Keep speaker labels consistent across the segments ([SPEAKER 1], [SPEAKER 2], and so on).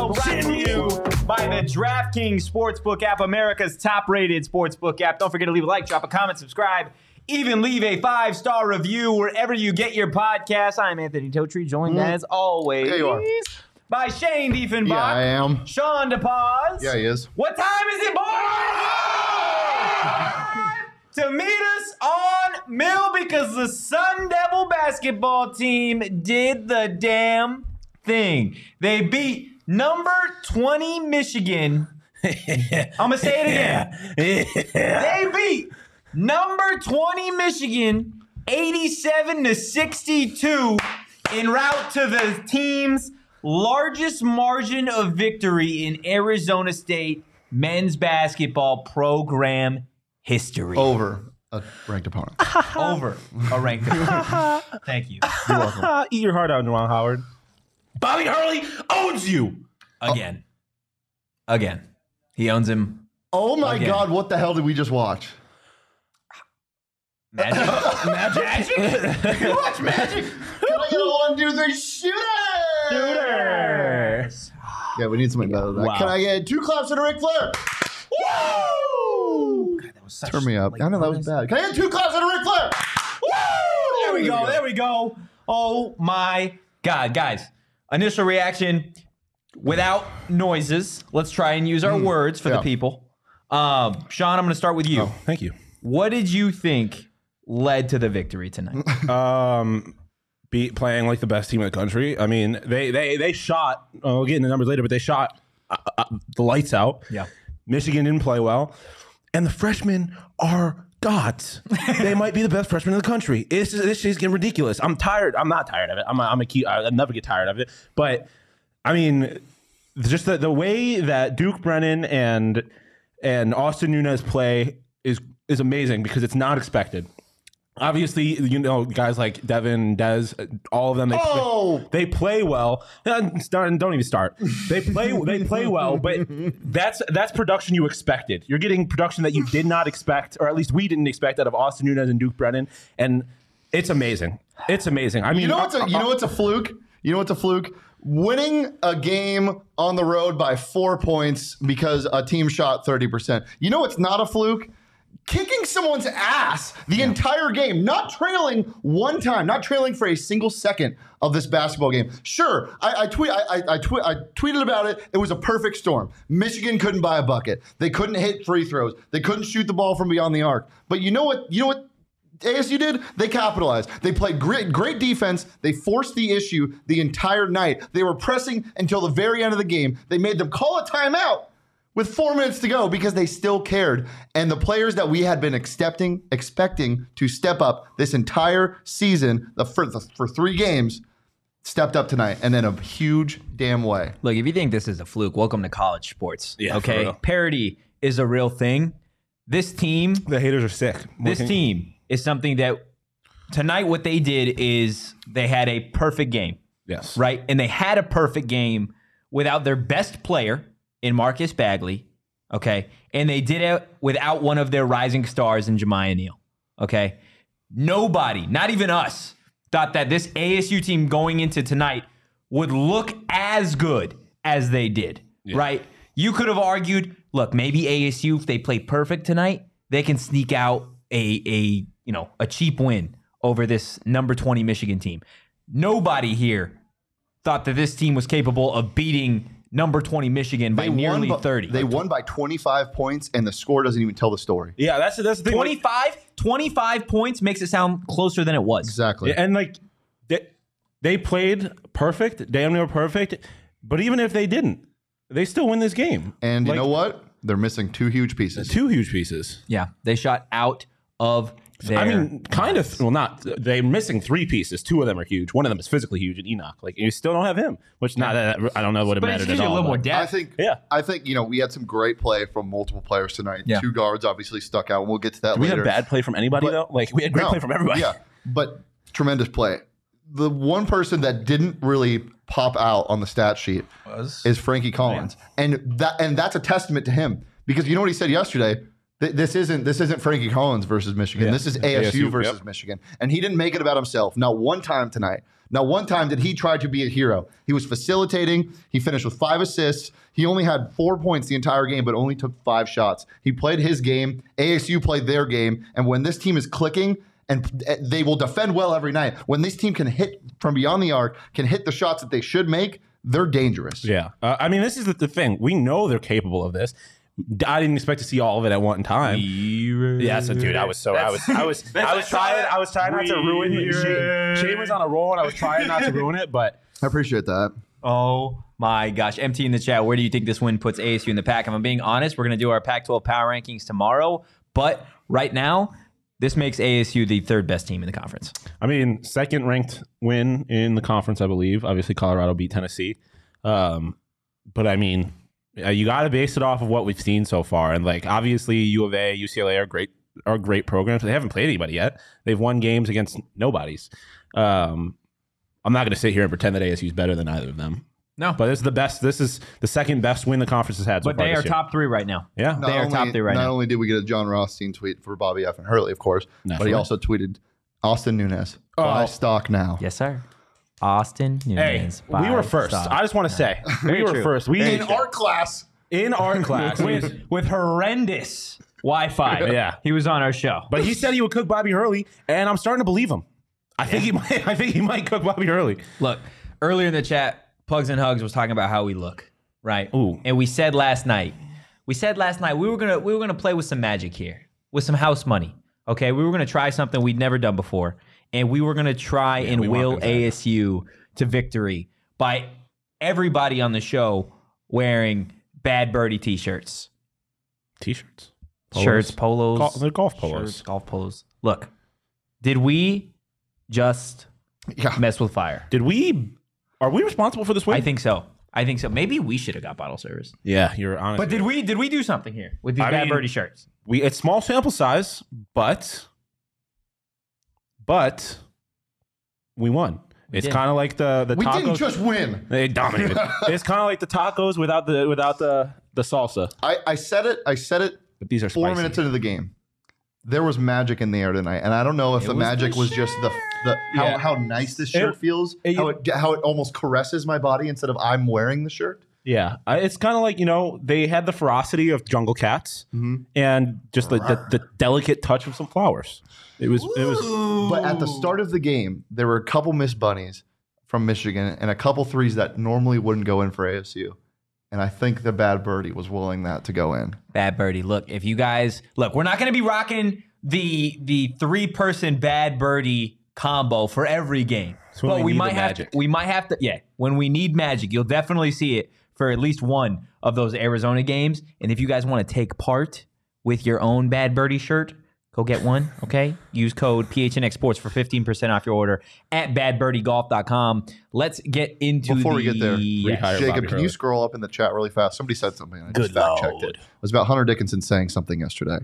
[SPEAKER 1] Show, brought to you by the DraftKings Sportsbook app, America's top-rated sportsbook app. Don't forget to leave a like, drop a comment, subscribe, even leave a five-star review wherever you get your podcast. I'm Anthony Totri, joined mm. as always
[SPEAKER 2] There you are.
[SPEAKER 1] by Shane Diefenbach,
[SPEAKER 2] Yeah, I am.
[SPEAKER 1] Sean DePaz.
[SPEAKER 2] Yeah, he is.
[SPEAKER 1] What time is it, boys? to meet us on Mill because the Sun Devil basketball team did the damn thing. They beat number 20 Michigan. I'm going to say it again. They beat number 20 Michigan 87 to 62 en route to the team's largest margin of victory in Arizona State men's basketball program history.
[SPEAKER 2] Over a ranked opponent.
[SPEAKER 1] Over a ranked. opponent. Thank you.
[SPEAKER 2] You're welcome.
[SPEAKER 3] Eat your heart out, Juwan Howard. Bobby Hurley owns you. Oh.
[SPEAKER 1] Again. Again. He owns him.
[SPEAKER 2] Oh my
[SPEAKER 1] Again.
[SPEAKER 2] God, what the hell did we just watch?
[SPEAKER 1] Magic.
[SPEAKER 3] Magic.
[SPEAKER 2] You watch Magic? Can I get a one, two, three, shooter?
[SPEAKER 3] Shooter.
[SPEAKER 2] Yeah, we need something better than that.
[SPEAKER 3] Wow.
[SPEAKER 2] Can I get two claps and a Ric Flair? Woo! Turn me up. I know that was bad. Can I get two claps and a Ric Flair? Woo!
[SPEAKER 1] There we go. There we go. Oh my God, guys. Initial reaction without noises. Let's try and use our words for
[SPEAKER 2] Yeah.
[SPEAKER 1] the people. Um, Sean, I'm going to start with you.
[SPEAKER 3] Thank you.
[SPEAKER 1] What did you think led to the victory tonight?
[SPEAKER 3] Um, be playing like the best team in the country. I mean, they they they shot. Oh, we'll get into the numbers later, but they shot uh, uh, the lights out.
[SPEAKER 1] Yeah.
[SPEAKER 3] Michigan didn't play well, and the freshmen are gods. they might be the best freshmen in the country. This is this is getting ridiculous. I'm tired. I'm not tired of it. I'm a, I'm a key. I'll never get tired of it. But I mean, just the, the way that Duke Brennan and and Austin Nunez play is is amazing because it's not expected. Obviously, you know guys like Devan, Dez, all of them. They,
[SPEAKER 2] Oh!
[SPEAKER 3] they play well. Uh, Start, don't even start. They play they play well, but that's that's production you expected. You're getting production that you did not expect, or at least we didn't expect out of Austin Nunez and Duke Brennan, and it's amazing. It's amazing. I mean,
[SPEAKER 2] You know what's a you know what's a fluke? You know what's a fluke? Winning a game on the road by four points because a team shot 30%. You know it's not a fluke? Kicking someone's ass the entire game, not trailing one time, not trailing for a single second of this basketball game. Sure, I, I tweet, I, I, I, tweet, I tweeted about it. It was a perfect storm. Michigan couldn't buy a bucket. They couldn't hit free throws. They couldn't shoot the ball from beyond the arc. But you know what? You know what? ASU did, they capitalized. They played great, great defense. They forced the issue the entire night. They were pressing until the very end of the game. They made them call a timeout with four minutes to go because they still cared. And the players that we had been expecting, expecting to step up this entire season, the for, the, for three games, stepped up tonight and in a huge damn way.
[SPEAKER 1] Look, if you think this is a fluke, welcome to college sports.
[SPEAKER 3] Yeah,
[SPEAKER 1] okay.
[SPEAKER 3] real.
[SPEAKER 1] Parity is a real thing. This team,
[SPEAKER 3] the haters are sick.
[SPEAKER 1] this
[SPEAKER 3] What can-
[SPEAKER 1] team is something that tonight what they did is they had a perfect game,
[SPEAKER 3] yes,
[SPEAKER 1] right? And they had a perfect game without their best player in Marcus Bagley, okay? And they did it without one of their rising stars in Jamiya Neal, okay? nobody, not even us, thought that this ASU team going into tonight would look as good as they did, right? You could have argued, look, maybe ASU, if they play perfect tonight, they can sneak out a, a you know, a cheap win over this number 20 Michigan team. Nobody here thought that this team was capable of beating number 20 Michigan by nearly
[SPEAKER 2] by,
[SPEAKER 1] 30.
[SPEAKER 2] They won by 25 points, and the score doesn't even tell the story.
[SPEAKER 3] Yeah, that's that's the thing.
[SPEAKER 1] 25, 25 points makes it sound closer than it was.
[SPEAKER 2] Exactly.
[SPEAKER 3] Yeah, and like they, they played perfect, damn near perfect. But even if they didn't, they still win this game.
[SPEAKER 2] And you know what? They're missing two huge pieces.
[SPEAKER 3] Two huge pieces.
[SPEAKER 1] Yeah, they shot out of their.
[SPEAKER 3] I mean, kind of. Well, not. They're missing three pieces. Two of them are huge. One of them is physically huge, and Enoch. Like you still don't have him, which not. That I don't know what it
[SPEAKER 1] but
[SPEAKER 3] mattered
[SPEAKER 1] gives
[SPEAKER 3] at
[SPEAKER 1] you a
[SPEAKER 3] all.
[SPEAKER 1] little more depth.
[SPEAKER 2] I think.
[SPEAKER 3] Yeah.
[SPEAKER 2] I think you know we had some great play from multiple players tonight.
[SPEAKER 1] Yeah.
[SPEAKER 2] Two guards obviously stuck out, and we'll get to that
[SPEAKER 3] we
[SPEAKER 2] later.
[SPEAKER 3] We had bad play from anybody
[SPEAKER 2] But-
[SPEAKER 3] though. Like we had great
[SPEAKER 2] No,
[SPEAKER 3] play from everybody.
[SPEAKER 2] Yeah, but tremendous play. The one person that didn't really pop out on the stat sheet Was? is Frankie Collins, oh, and that and that's a testament to him because you know what he said yesterday. Th- This isn't this isn't Frankie Collins versus Michigan.
[SPEAKER 3] Yeah.
[SPEAKER 2] This is ASU,
[SPEAKER 3] ASU,
[SPEAKER 2] versus
[SPEAKER 3] yep.
[SPEAKER 2] Michigan, and he didn't make it about himself. Not one time tonight. Not one time did he try to be a hero. He was facilitating. He finished with five assists. He only had four points the entire game, but only took five shots. He played his game. ASU played their game, and when this team is clicking, and they will defend well every night. When this team can hit from beyond the arc, can hit the shots that they should make, they're dangerous.
[SPEAKER 3] Yeah. Uh, I mean, this is the, the thing. We know they're capable of this. I didn't expect to see all of it at one time. Yeah, so dude, I was so I was I was I was trying I was trying not to ruin it. Shane, Shane was on a roll and I was trying not to ruin it, but
[SPEAKER 2] I appreciate that.
[SPEAKER 1] Oh my gosh. MT in the chat, where do you think this win puts ASU in the pack? If I'm being honest, we're going to do our Pac 12 power rankings tomorrow. But right now, this makes ASU the third best team in the conference.
[SPEAKER 3] I mean, second ranked win in the conference, I believe. Obviously, Colorado beat Tennessee, um, but I mean, uh, you got to base it off of what we've seen so far. And like, obviously, U of A, UCLA are great are great programs. They haven't played anybody yet. They've won games against nobodies. Um, I'm not going to sit here and pretend that ASU is better than either of them.
[SPEAKER 1] No.
[SPEAKER 3] But it's the best. This is the second best win the conference has had so
[SPEAKER 1] But
[SPEAKER 3] far
[SPEAKER 1] they are
[SPEAKER 3] this year.
[SPEAKER 1] top three right now.
[SPEAKER 3] Yeah.
[SPEAKER 2] Not
[SPEAKER 1] They are
[SPEAKER 2] only,
[SPEAKER 1] top three right
[SPEAKER 2] not
[SPEAKER 1] now.
[SPEAKER 2] Not only did we get a Jon Rothstein tweet for Bobby F. and Hurley, of course, but he also tweeted Austin Nunez. Buy
[SPEAKER 3] Oh.
[SPEAKER 2] stock now.
[SPEAKER 1] Yes, sir. Austin
[SPEAKER 3] Hey, we were first. I just want to say we were
[SPEAKER 1] true.
[SPEAKER 3] first. We
[SPEAKER 1] Very
[SPEAKER 2] In art class.
[SPEAKER 3] in art class.
[SPEAKER 1] with, with horrendous Wi Fi.
[SPEAKER 3] Yeah.
[SPEAKER 1] He was on our show.
[SPEAKER 3] But he said he would cook Bobby Hurley, and I'm starting to believe him. I think he might. I think he might cook Bobby Hurley.
[SPEAKER 1] Look, earlier in the chat, Pugs and Hugs was talking about how we look, right?
[SPEAKER 3] Ooh.
[SPEAKER 1] And we said last night, we said last night we were gonna we were gonna play with some magic here, with some house money. Okay, we were gonna try something we'd never done before, and we were gonna try and will
[SPEAKER 3] gonna try that.
[SPEAKER 1] ASU to victory by everybody on the show wearing Bad Birdie t-shirts,
[SPEAKER 3] T-shirts,
[SPEAKER 1] shirts, polos,
[SPEAKER 3] they're golf polos.
[SPEAKER 1] shirts, golf polos. Look, did we just
[SPEAKER 2] Yeah.
[SPEAKER 1] mess with fire?
[SPEAKER 3] Did we? Are we responsible for this win?
[SPEAKER 1] I think so. I think so. Maybe we should have got bottle service.
[SPEAKER 3] Yeah, you're honest.
[SPEAKER 1] But did we did we do something here with these
[SPEAKER 3] I
[SPEAKER 1] bad
[SPEAKER 3] mean-
[SPEAKER 1] birdie shirts?
[SPEAKER 3] we? It's small sample size, but but we won. it's
[SPEAKER 1] did.
[SPEAKER 3] kind of like the the
[SPEAKER 2] We
[SPEAKER 3] tacos.
[SPEAKER 2] didn't just win.
[SPEAKER 3] they dominated. it's kind of like the tacos without the without the the salsa.
[SPEAKER 2] I, I said it. I said it
[SPEAKER 3] But these are
[SPEAKER 2] four
[SPEAKER 3] spicy.
[SPEAKER 2] minutes into the game. There was magic in the air tonight, and I don't know if the
[SPEAKER 1] was
[SPEAKER 2] magic
[SPEAKER 1] the
[SPEAKER 2] was just the the how,
[SPEAKER 3] Yeah.
[SPEAKER 2] how nice this shirt
[SPEAKER 3] It-
[SPEAKER 2] feels,
[SPEAKER 3] it-
[SPEAKER 2] how it how it almost caresses my body instead of I'm wearing the shirt.
[SPEAKER 3] Yeah, I, it's kind of like you know they had the ferocity of jungle cats mm-hmm. and just the, the, the delicate touch of some flowers. It was it was
[SPEAKER 2] But at the start of the game, there were a couple missed bunnies from Michigan and a couple threes that normally wouldn't go in for ASU. And I think the bad birdie was willing that to go in.
[SPEAKER 1] Bad birdie. Look, if you guys look, we're not going to be rocking the the three person bad birdie combo for every game. But
[SPEAKER 3] we
[SPEAKER 1] we might have to. We might have to. Yeah, when we need magic, you'll definitely see it for at least one of those Arizona games. And if you guys want to take part with your own bad birdie shirt. Go get one, okay? Use code PHNX Sports for 15% off your order at badbirdiegolf.com. Let's get into the
[SPEAKER 2] Before
[SPEAKER 1] the
[SPEAKER 2] we get there,
[SPEAKER 1] Yes.
[SPEAKER 2] Jacob, can you scroll up in the chat really fast? Somebody said something. I just
[SPEAKER 3] Good
[SPEAKER 2] fact checked it.
[SPEAKER 3] Lord.
[SPEAKER 2] It was about Hunter Dickinson saying something yesterday.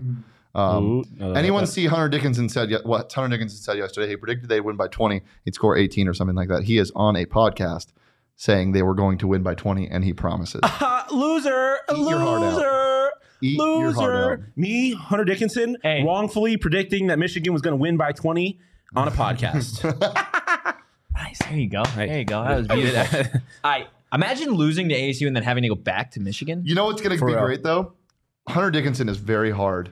[SPEAKER 2] Um,
[SPEAKER 3] Ooh,
[SPEAKER 2] anyone
[SPEAKER 3] that-
[SPEAKER 2] see Hunter Dickinson said ye- what Hunter Dickinson said yesterday? He predicted they'd win by 20. He'd score 18 or something like that. He is on a podcast saying they were going to win by 20, and he promises.
[SPEAKER 3] Ah, loser,
[SPEAKER 2] Eat your heart out.
[SPEAKER 3] loser.
[SPEAKER 2] Eat your heart out.
[SPEAKER 3] Loser. Me, Hunter Dickinson,
[SPEAKER 1] Hey.
[SPEAKER 3] wrongfully predicting that Michigan was going to win by 20 on a podcast.
[SPEAKER 1] Nice. There you go. There you go. That was beautiful. I imagine losing to ASU and then having to go back to Michigan.
[SPEAKER 2] You know what's going to be
[SPEAKER 3] real.
[SPEAKER 2] great though? Hunter Dickinson is very hard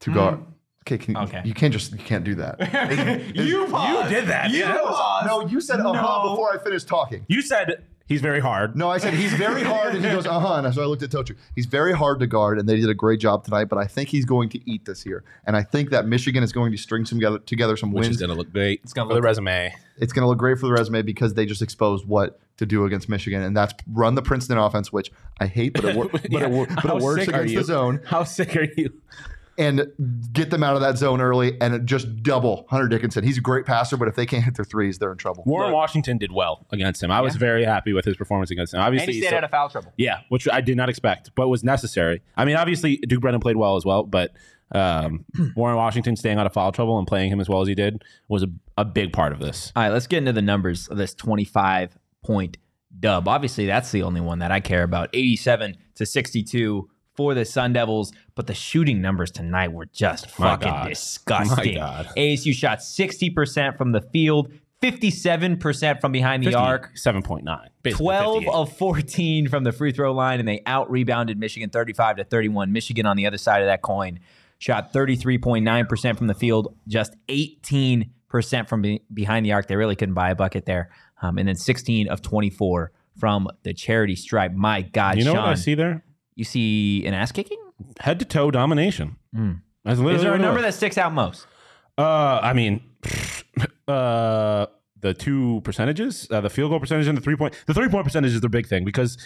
[SPEAKER 2] to guard. Okay, can you,
[SPEAKER 1] Okay.
[SPEAKER 2] you can't just you can't do that.
[SPEAKER 1] you
[SPEAKER 3] you did that.
[SPEAKER 1] You
[SPEAKER 3] yeah.
[SPEAKER 1] paused.
[SPEAKER 2] no, you said uh huh before I finished talking.
[SPEAKER 3] You said he's very hard.
[SPEAKER 2] No, I said he's very hard, and he goes, uh huh. And so I looked at Tochu. He's very hard to guard, and they did a great job tonight. But I think he's going to eat this year, and I think that Michigan is going to string some together, together some
[SPEAKER 3] Which
[SPEAKER 2] wins.
[SPEAKER 3] is going to look great it's
[SPEAKER 1] gonna
[SPEAKER 3] for
[SPEAKER 1] look-
[SPEAKER 3] the resume.
[SPEAKER 2] it's going to look great for the resume because they just exposed what to do against Michigan, and that's run the Princeton offense, which I hate, but it, wor- but it, wor- but it works against
[SPEAKER 3] you?
[SPEAKER 2] the zone,
[SPEAKER 3] How sick are you?
[SPEAKER 2] And get them out of that zone early, and just double Hunter Dickinson. He's a great passer, but if they can't hit their threes, they're in trouble.
[SPEAKER 3] Warren Washington did well against him. I was very happy with his performance against him.
[SPEAKER 1] And
[SPEAKER 3] Obviously,
[SPEAKER 1] he stayed
[SPEAKER 3] still-
[SPEAKER 1] out of foul trouble.
[SPEAKER 3] Yeah, which I did not expect, but was necessary. I mean, obviously, Duke Brennan played well as well, but um, Warren Washington staying out of foul trouble and playing him as well as he did was a, a big part of this.
[SPEAKER 1] All right, let's get into the numbers of this 25 point dub. Obviously, that's the only one that I care about. 87 to 62 for the Sun Devils, but the shooting numbers tonight were just fucking disgusting. ASU shot 60% from the field, 57% from behind the arc.
[SPEAKER 3] 7.9.
[SPEAKER 1] 12
[SPEAKER 3] 58.
[SPEAKER 1] of 14 from the free throw line, and they out rebounded Michigan 35 to 31. Michigan on the other side of that coin shot 33.9% from the field, just 18% from be- behind the arc. They really couldn't buy a bucket there. Um, and then 16 of 24 from the charity stripe. My God,
[SPEAKER 3] You know
[SPEAKER 1] Sean,
[SPEAKER 3] what I see there?
[SPEAKER 1] You see an ass kicking?
[SPEAKER 3] Head to toe domination. Literally
[SPEAKER 1] Is there a number that sticks out most?
[SPEAKER 3] Uh, I mean, uh, the two percentages, uh, the field goal percentage and the three point, the three point percentage is the big thing because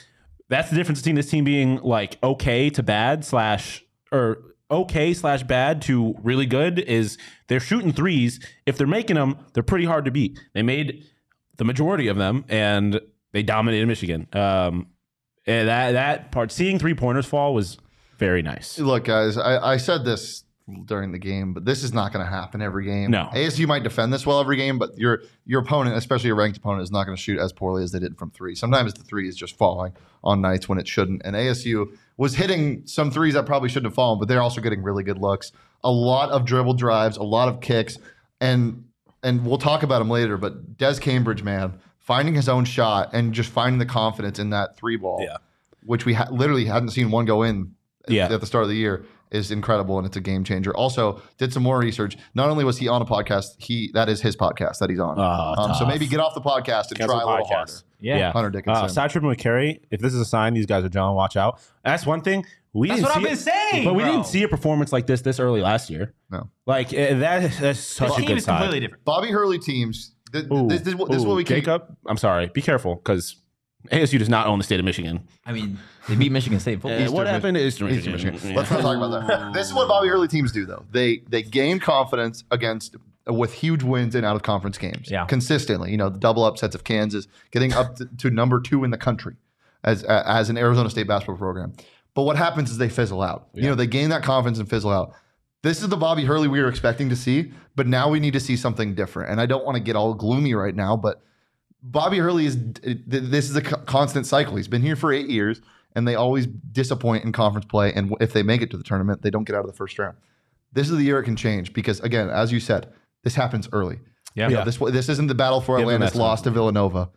[SPEAKER 3] that's the difference between this team being like okay to bad slash or okay slash bad to really good is they're shooting threes. If they're making them, they're pretty hard to beat. They made the majority of them and they dominated Michigan. Um, and that that part, seeing three pointers fall was very nice.
[SPEAKER 2] Look, guys, I, I said this during the game, but this is not going to happen every game.
[SPEAKER 3] No.
[SPEAKER 2] ASU might defend this well every game, but your your opponent, especially a ranked opponent, is not going to shoot as poorly as they did from three. Sometimes the three is just falling on nights when it shouldn't. And ASU was hitting some threes that probably shouldn't have fallen, but they're also getting really good looks. A lot of dribble drives, a lot of kicks, and and we'll talk about them later. But Des Cambridge, man, finding his own shot and just finding the confidence in that three ball,
[SPEAKER 3] Yeah.
[SPEAKER 2] which we ha- literally hadn't seen one go in
[SPEAKER 3] Yeah.
[SPEAKER 2] at the start of the year is incredible and it's a game changer. Also, did some more research. Not only was he on a podcast, he that is his podcast that he's on.
[SPEAKER 3] Oh,
[SPEAKER 2] um, so maybe get off the podcast and
[SPEAKER 3] Cancel
[SPEAKER 2] try a little
[SPEAKER 3] podcast.
[SPEAKER 2] harder.
[SPEAKER 1] Yeah.
[SPEAKER 2] Hunter Dickinson.
[SPEAKER 3] Uh, side trip with Carey. If this is a sign, these guys are John. Watch out. That's one thing. We
[SPEAKER 1] That's
[SPEAKER 3] didn't
[SPEAKER 1] what
[SPEAKER 3] see
[SPEAKER 1] I've been
[SPEAKER 3] it-
[SPEAKER 1] saying,
[SPEAKER 3] but we
[SPEAKER 1] bro.
[SPEAKER 3] didn't see a performance like this this early last year.
[SPEAKER 2] No.
[SPEAKER 3] Like eh, that. That's such
[SPEAKER 1] The
[SPEAKER 3] a
[SPEAKER 1] team
[SPEAKER 3] good
[SPEAKER 1] is
[SPEAKER 3] sign.
[SPEAKER 1] completely different.
[SPEAKER 2] Bobby Hurley teams. Th- th-
[SPEAKER 3] Ooh,
[SPEAKER 2] this, this, is what- is what
[SPEAKER 3] ooh,
[SPEAKER 2] we can.
[SPEAKER 3] Jacob. I'm sorry. Be careful because ASU does not own the state of Michigan.
[SPEAKER 1] I mean, they beat Michigan State football.
[SPEAKER 3] Eh, what happened to Eastern
[SPEAKER 2] Eastern
[SPEAKER 3] Michigan?
[SPEAKER 2] Michigan. Let's not talk about that. This is what Bobby Hurley teams do, though. They they gain confidence against with huge wins in out of conference games.
[SPEAKER 1] Yeah.
[SPEAKER 2] consistently. You know, the double upsets of Kansas, getting up to, to number two in the country as as an Arizona State basketball program. But what happens is they fizzle out. You know, they gain that confidence and fizzle out. This is the Bobby Hurley we were expecting to see, but now we need to see something different. And I don't want to get all gloomy right now, but Bobby Hurley is this is a constant cycle. He's been here for eight years, and they always disappoint in conference play. And if they make it to the tournament, they don't get out of the first round. This is the year it can change because, again, as you said, this happens early.
[SPEAKER 1] Yeah.
[SPEAKER 2] You know,
[SPEAKER 3] Yeah.
[SPEAKER 2] this this isn't the battle for
[SPEAKER 3] Give them
[SPEAKER 2] Atlantis lost to Villanova.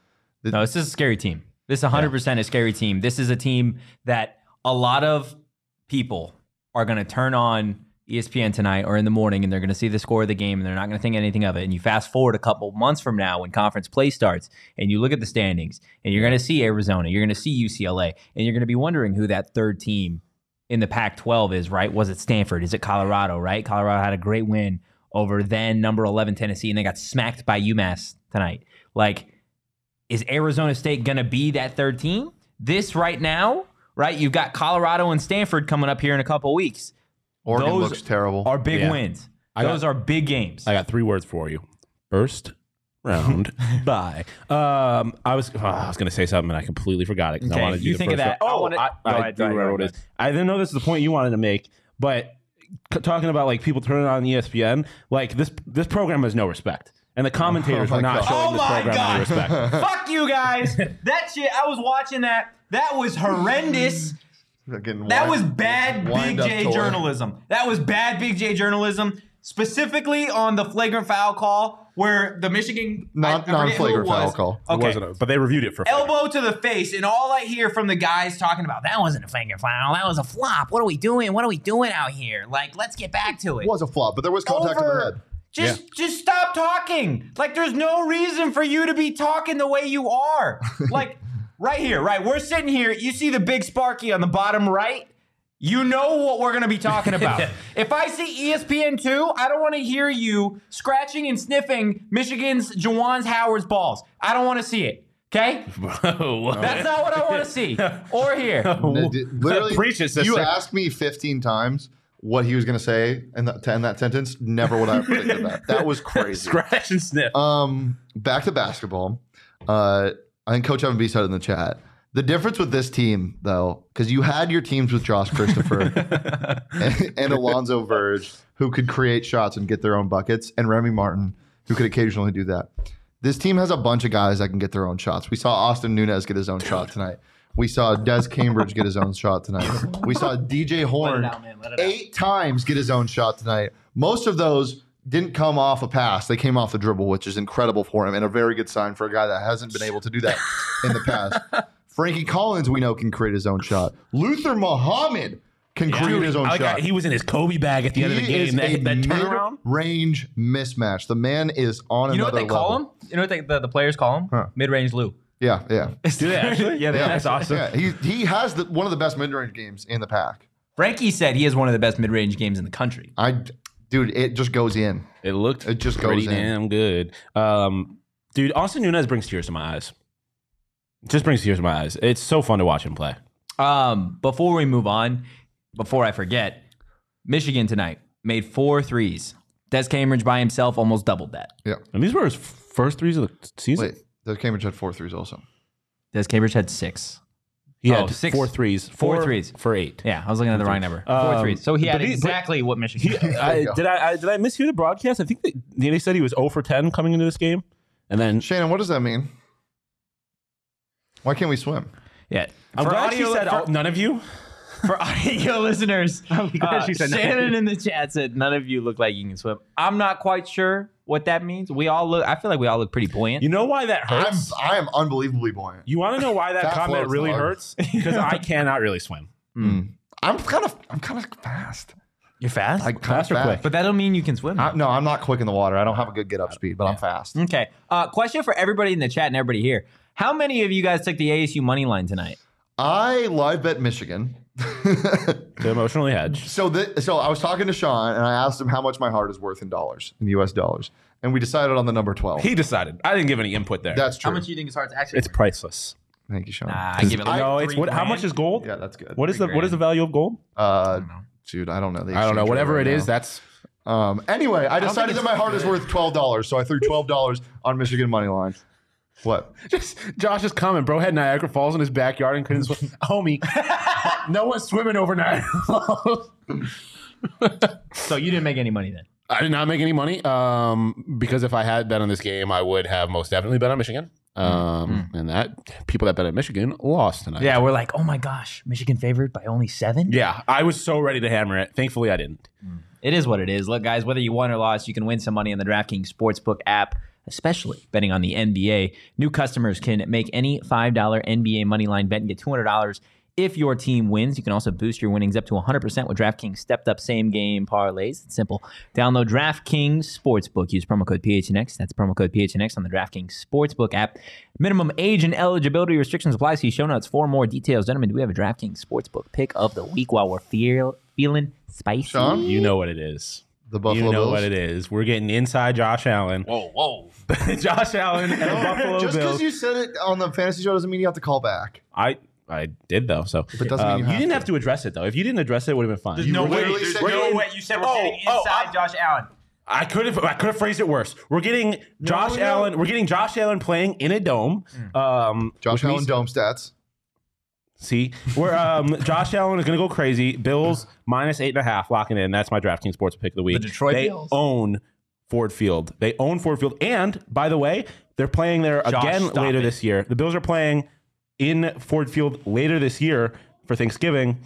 [SPEAKER 1] No, this is a scary team. This is 100% a scary team. This is a team that a lot of people are going to turn on ESPN tonight or in the morning and they're going to see the score of the game and they're not going to think anything of it. And you fast forward a couple months from now when conference play starts and you look at the standings and you're going to see Arizona, you're going to see UCLA, and you're going to be wondering who that third team in the Pac 12 is, right? Was it Stanford? Is it Colorado, right? Colorado had a great win over then number 11 Tennessee and they got smacked by UMass tonight. Like, is Arizona State going to be that third team? This right now, right? You've got Colorado and Stanford coming up here in a couple weeks.
[SPEAKER 2] Oregon
[SPEAKER 1] Those
[SPEAKER 2] looks terrible.
[SPEAKER 1] Are big
[SPEAKER 3] Yeah.
[SPEAKER 1] wins.
[SPEAKER 3] I
[SPEAKER 1] Those
[SPEAKER 3] got-
[SPEAKER 1] are big games.
[SPEAKER 3] I got three words for you. First round bye. Um, I was oh, I was gonna say something and I completely forgot it because
[SPEAKER 1] Okay,
[SPEAKER 3] I wanted to
[SPEAKER 1] you
[SPEAKER 3] do the
[SPEAKER 1] think of
[SPEAKER 3] first
[SPEAKER 1] that.
[SPEAKER 3] round.
[SPEAKER 1] I
[SPEAKER 3] Oh,
[SPEAKER 1] wanna-
[SPEAKER 3] I,
[SPEAKER 1] go
[SPEAKER 3] I
[SPEAKER 1] ahead,
[SPEAKER 3] do
[SPEAKER 1] go ahead,
[SPEAKER 3] remember
[SPEAKER 1] go
[SPEAKER 3] what it
[SPEAKER 1] ahead.
[SPEAKER 3] I didn't know this is the point you wanted to make, but c- talking about like people turning on ESPN, like this this program has no respect, and the commentators
[SPEAKER 2] Oh my
[SPEAKER 3] are not
[SPEAKER 2] God.
[SPEAKER 3] showing
[SPEAKER 1] Oh
[SPEAKER 3] this
[SPEAKER 1] my
[SPEAKER 3] program
[SPEAKER 1] God.
[SPEAKER 3] any respect.
[SPEAKER 1] Fuck you guys. that shit, I was watching that. That was horrendous.
[SPEAKER 2] Fucking
[SPEAKER 1] That was bad Big J
[SPEAKER 2] toy.
[SPEAKER 1] journalism. That was bad Big J journalism, specifically on the flagrant foul call where the Michigan
[SPEAKER 2] Non-
[SPEAKER 1] I- I forget who it
[SPEAKER 2] non-flagrant foul
[SPEAKER 1] was.
[SPEAKER 2] call.
[SPEAKER 3] It
[SPEAKER 1] Okay.
[SPEAKER 3] wasn't but they reviewed it for
[SPEAKER 1] Elbow to the face, and all I hear from the guys talking about that wasn't a flagrant foul. That was a flop. What are we doing? What are we doing out here? Like, let's get back to it.
[SPEAKER 2] It was a flop, but there was contact to the
[SPEAKER 1] Over.
[SPEAKER 2] head.
[SPEAKER 1] Just just stop talking. Like there's no reason for you to be talking the way you are. Like right here, right? We're sitting here. You see the big Sparky on the bottom right? You know what we're going to be talking about. if I see E ESPN2, I don't want to hear you scratching and sniffing Michigan's Juwan's Howard's balls. I don't want to see it. Okay? That's not what I want to see or hear.
[SPEAKER 2] Literally,
[SPEAKER 3] Preach it,
[SPEAKER 2] you asked me 15 times what he was going to say in that, to end that sentence. Never would I have predicted that. That was crazy.
[SPEAKER 3] Scratch and sniff.
[SPEAKER 2] Um, back to basketball. Uh, I think Coach Evan B said in the chat. The difference with this team, though, because you had your teams with Josh Christopher and, and Alonzo Verge, who could create shots and get their own buckets, and Remy Martin, who could occasionally do that. This team has a bunch of guys that can get their own shots. We saw Austin Nunez get his own shot tonight. We saw Des Cambridge get his own shot tonight. We saw DJ Horne
[SPEAKER 1] out, it out.
[SPEAKER 2] eight times get his own shot tonight. Most of those didn't come off a pass; they came off the dribble, which is incredible for him and a very good sign for a guy that hasn't been able to do that in the past. Frankie Collins, we know, can create his own shot. Luther Muhammad can create his own
[SPEAKER 3] like
[SPEAKER 2] shot.
[SPEAKER 3] how he was in his Kobe bag at the end of the
[SPEAKER 2] He is
[SPEAKER 3] game. That,
[SPEAKER 2] a
[SPEAKER 3] that turnaround.
[SPEAKER 2] mid-range mismatch. The man is on
[SPEAKER 1] You know what
[SPEAKER 2] another
[SPEAKER 1] they call him? You know what they, the, the players call him?
[SPEAKER 2] Huh.
[SPEAKER 1] Mid-range Lou.
[SPEAKER 2] Yeah, yeah,
[SPEAKER 3] Do they actually?
[SPEAKER 1] Yeah,
[SPEAKER 3] yeah, that's awesome.
[SPEAKER 2] yeah. He he has the, one of the best mid-range games in the pack.
[SPEAKER 1] Frankie said he has one of the best mid-range games in the country.
[SPEAKER 2] I, dude, it just goes in.
[SPEAKER 3] It looked
[SPEAKER 2] It just
[SPEAKER 3] pretty
[SPEAKER 2] goes in.
[SPEAKER 3] damn good. Um, dude, Austin Nunez brings tears to my eyes. Just brings tears to my eyes. It's so fun to watch him play.
[SPEAKER 1] Um, before we move on, before I forget, Michigan tonight made four threes. Des Cambridge by himself almost doubled that.
[SPEAKER 2] Yeah.
[SPEAKER 3] And these were his first threes of the season.
[SPEAKER 2] Wait, the Cambridge had four threes also.
[SPEAKER 1] Des Cambridge had six.
[SPEAKER 3] He
[SPEAKER 1] Oh,
[SPEAKER 3] had
[SPEAKER 1] six-
[SPEAKER 3] four threes.
[SPEAKER 1] four
[SPEAKER 3] Four
[SPEAKER 1] threes.
[SPEAKER 3] for eight.
[SPEAKER 1] Yeah, I was looking at the wrong number. Four
[SPEAKER 3] Um,
[SPEAKER 1] threes. So he had
[SPEAKER 3] he-
[SPEAKER 1] exactly what Michigan.
[SPEAKER 3] He,
[SPEAKER 1] did.
[SPEAKER 3] I, did I, I did I mishear the broadcast? I think they, they said he was 0 for 10 coming into this game, and then
[SPEAKER 2] Shannon, what does that mean? Why can't we swim?
[SPEAKER 1] yeah.
[SPEAKER 3] I'm
[SPEAKER 1] For
[SPEAKER 3] glad she
[SPEAKER 1] audio-
[SPEAKER 3] said
[SPEAKER 1] for-
[SPEAKER 3] oh, none of you.
[SPEAKER 1] For audio listeners,
[SPEAKER 3] glad
[SPEAKER 1] uh,
[SPEAKER 3] she said none.
[SPEAKER 1] Shannon in the chat said none of you look like you can swim. I'm not quite sure what that means. We all look. I feel like we all look pretty buoyant.
[SPEAKER 3] You know why that
[SPEAKER 2] I'm
[SPEAKER 3] hurts?
[SPEAKER 2] I am unbelievably buoyant.
[SPEAKER 3] you want to know why that
[SPEAKER 2] Fat
[SPEAKER 3] comment
[SPEAKER 2] floats,
[SPEAKER 3] really
[SPEAKER 2] dog.
[SPEAKER 3] hurts? Because I cannot really swim.
[SPEAKER 2] I'm kind of I'm kind of fast.
[SPEAKER 1] You're fast,
[SPEAKER 2] Like
[SPEAKER 3] Fast or quick?
[SPEAKER 1] but that don't mean you can swim.
[SPEAKER 2] I, no, I'm not quick in the water. I don't have a good get up speed, but I'm fast.
[SPEAKER 1] Okay. Uh, question for everybody in the chat and everybody here: How many of you guys took the ASU money line tonight?
[SPEAKER 2] I live bet Michigan.
[SPEAKER 3] To emotionally hedge.
[SPEAKER 2] so the, so I was talking to Sean and I asked him how much my heart is worth in dollars, in US dollars, and we decided on the number 12.
[SPEAKER 3] He decided. I didn't give any input there.
[SPEAKER 2] That's true.
[SPEAKER 1] How much do you think his heart's actually?
[SPEAKER 3] it's priceless.
[SPEAKER 2] Thank you, Sean.
[SPEAKER 1] Nah, I give it like
[SPEAKER 3] no, it's what? How much is gold?
[SPEAKER 2] yeah, that's good.
[SPEAKER 3] What is the what is the value of gold?
[SPEAKER 2] Uh, dude, I don't know. the
[SPEAKER 3] I don't know. Whatever
[SPEAKER 2] right
[SPEAKER 3] it is,
[SPEAKER 2] now.
[SPEAKER 3] that's
[SPEAKER 2] Um, anyway, I
[SPEAKER 3] don't
[SPEAKER 2] decided
[SPEAKER 3] think
[SPEAKER 2] that my heart is worth twelve dollars, so I threw twelve dollars on Michigan money line. What?
[SPEAKER 3] just Josh's comment. Bro had Niagara Falls in his backyard and couldn't swim. Homie, no one's swimming over Niagara Falls.
[SPEAKER 1] So you didn't make any money then?
[SPEAKER 3] I did not make any money um, because if I had bet on this game, I would have most definitely bet on Michigan. Um, And that people that bet on Michigan lost tonight.
[SPEAKER 1] Yeah, we're like, oh my gosh, Michigan favored by only seven.
[SPEAKER 3] Yeah, I was so ready to hammer it. Thankfully, I didn't.
[SPEAKER 1] It is what it is. Look, guys, whether you won or lost, you can win some money on the DraftKings Sportsbook app, especially betting on the NBA. New customers can make any $5 NBA moneyline bet and get $200 if your team wins. You can also boost your winnings up to 100% with DraftKings stepped up same game parlays. It's simple. Download DraftKings Sportsbook. Use promo code PHNX. That's promo code PHNX on the DraftKings Sportsbook app. Minimum age and eligibility restrictions apply. See show notes for more details. Gentlemen, do we have a DraftKings Sportsbook pick of the week while we're feel, feeling spicy?
[SPEAKER 2] Sean?
[SPEAKER 3] You know what it is.
[SPEAKER 2] The Buffalo
[SPEAKER 3] you know
[SPEAKER 2] Bills.
[SPEAKER 3] what it is. We're getting inside Josh Allen.
[SPEAKER 1] Whoa, whoa.
[SPEAKER 3] Josh Allen and the Buffalo
[SPEAKER 2] Just
[SPEAKER 3] Bills.
[SPEAKER 2] because you said it on the fantasy show doesn't mean you have to call back.
[SPEAKER 3] I I did though. So
[SPEAKER 2] But doesn't mean
[SPEAKER 3] um,
[SPEAKER 2] you
[SPEAKER 3] you,
[SPEAKER 2] have
[SPEAKER 3] didn't
[SPEAKER 2] to.
[SPEAKER 3] have to address it though. If you didn't address it, it would have been fine.
[SPEAKER 1] There's
[SPEAKER 3] You
[SPEAKER 1] no way.
[SPEAKER 3] getting-
[SPEAKER 1] There's
[SPEAKER 2] we're
[SPEAKER 1] no
[SPEAKER 2] getting-
[SPEAKER 1] way. You said we're
[SPEAKER 3] Oh,
[SPEAKER 1] getting
[SPEAKER 3] oh,
[SPEAKER 1] inside
[SPEAKER 3] I'm-
[SPEAKER 1] Josh Allen.
[SPEAKER 3] I could have I could have phrased it worse. We're getting Josh
[SPEAKER 1] no.
[SPEAKER 3] Allen. We're getting Josh Allen playing in a dome. Um,
[SPEAKER 2] Josh
[SPEAKER 3] which
[SPEAKER 2] Allen
[SPEAKER 3] means-
[SPEAKER 2] dome stats.
[SPEAKER 3] See, we're um, Josh Allen is going to go crazy. Bills minus eight and a half, locking in. That's my DraftKings sports pick of the week.
[SPEAKER 1] The Detroit
[SPEAKER 3] they
[SPEAKER 1] Bills.
[SPEAKER 3] own Ford Field. They own Ford Field, and by the way, they're playing there
[SPEAKER 1] Josh,
[SPEAKER 3] again later
[SPEAKER 1] it.
[SPEAKER 3] this year. The Bills are playing in Ford Field later this year for Thanksgiving.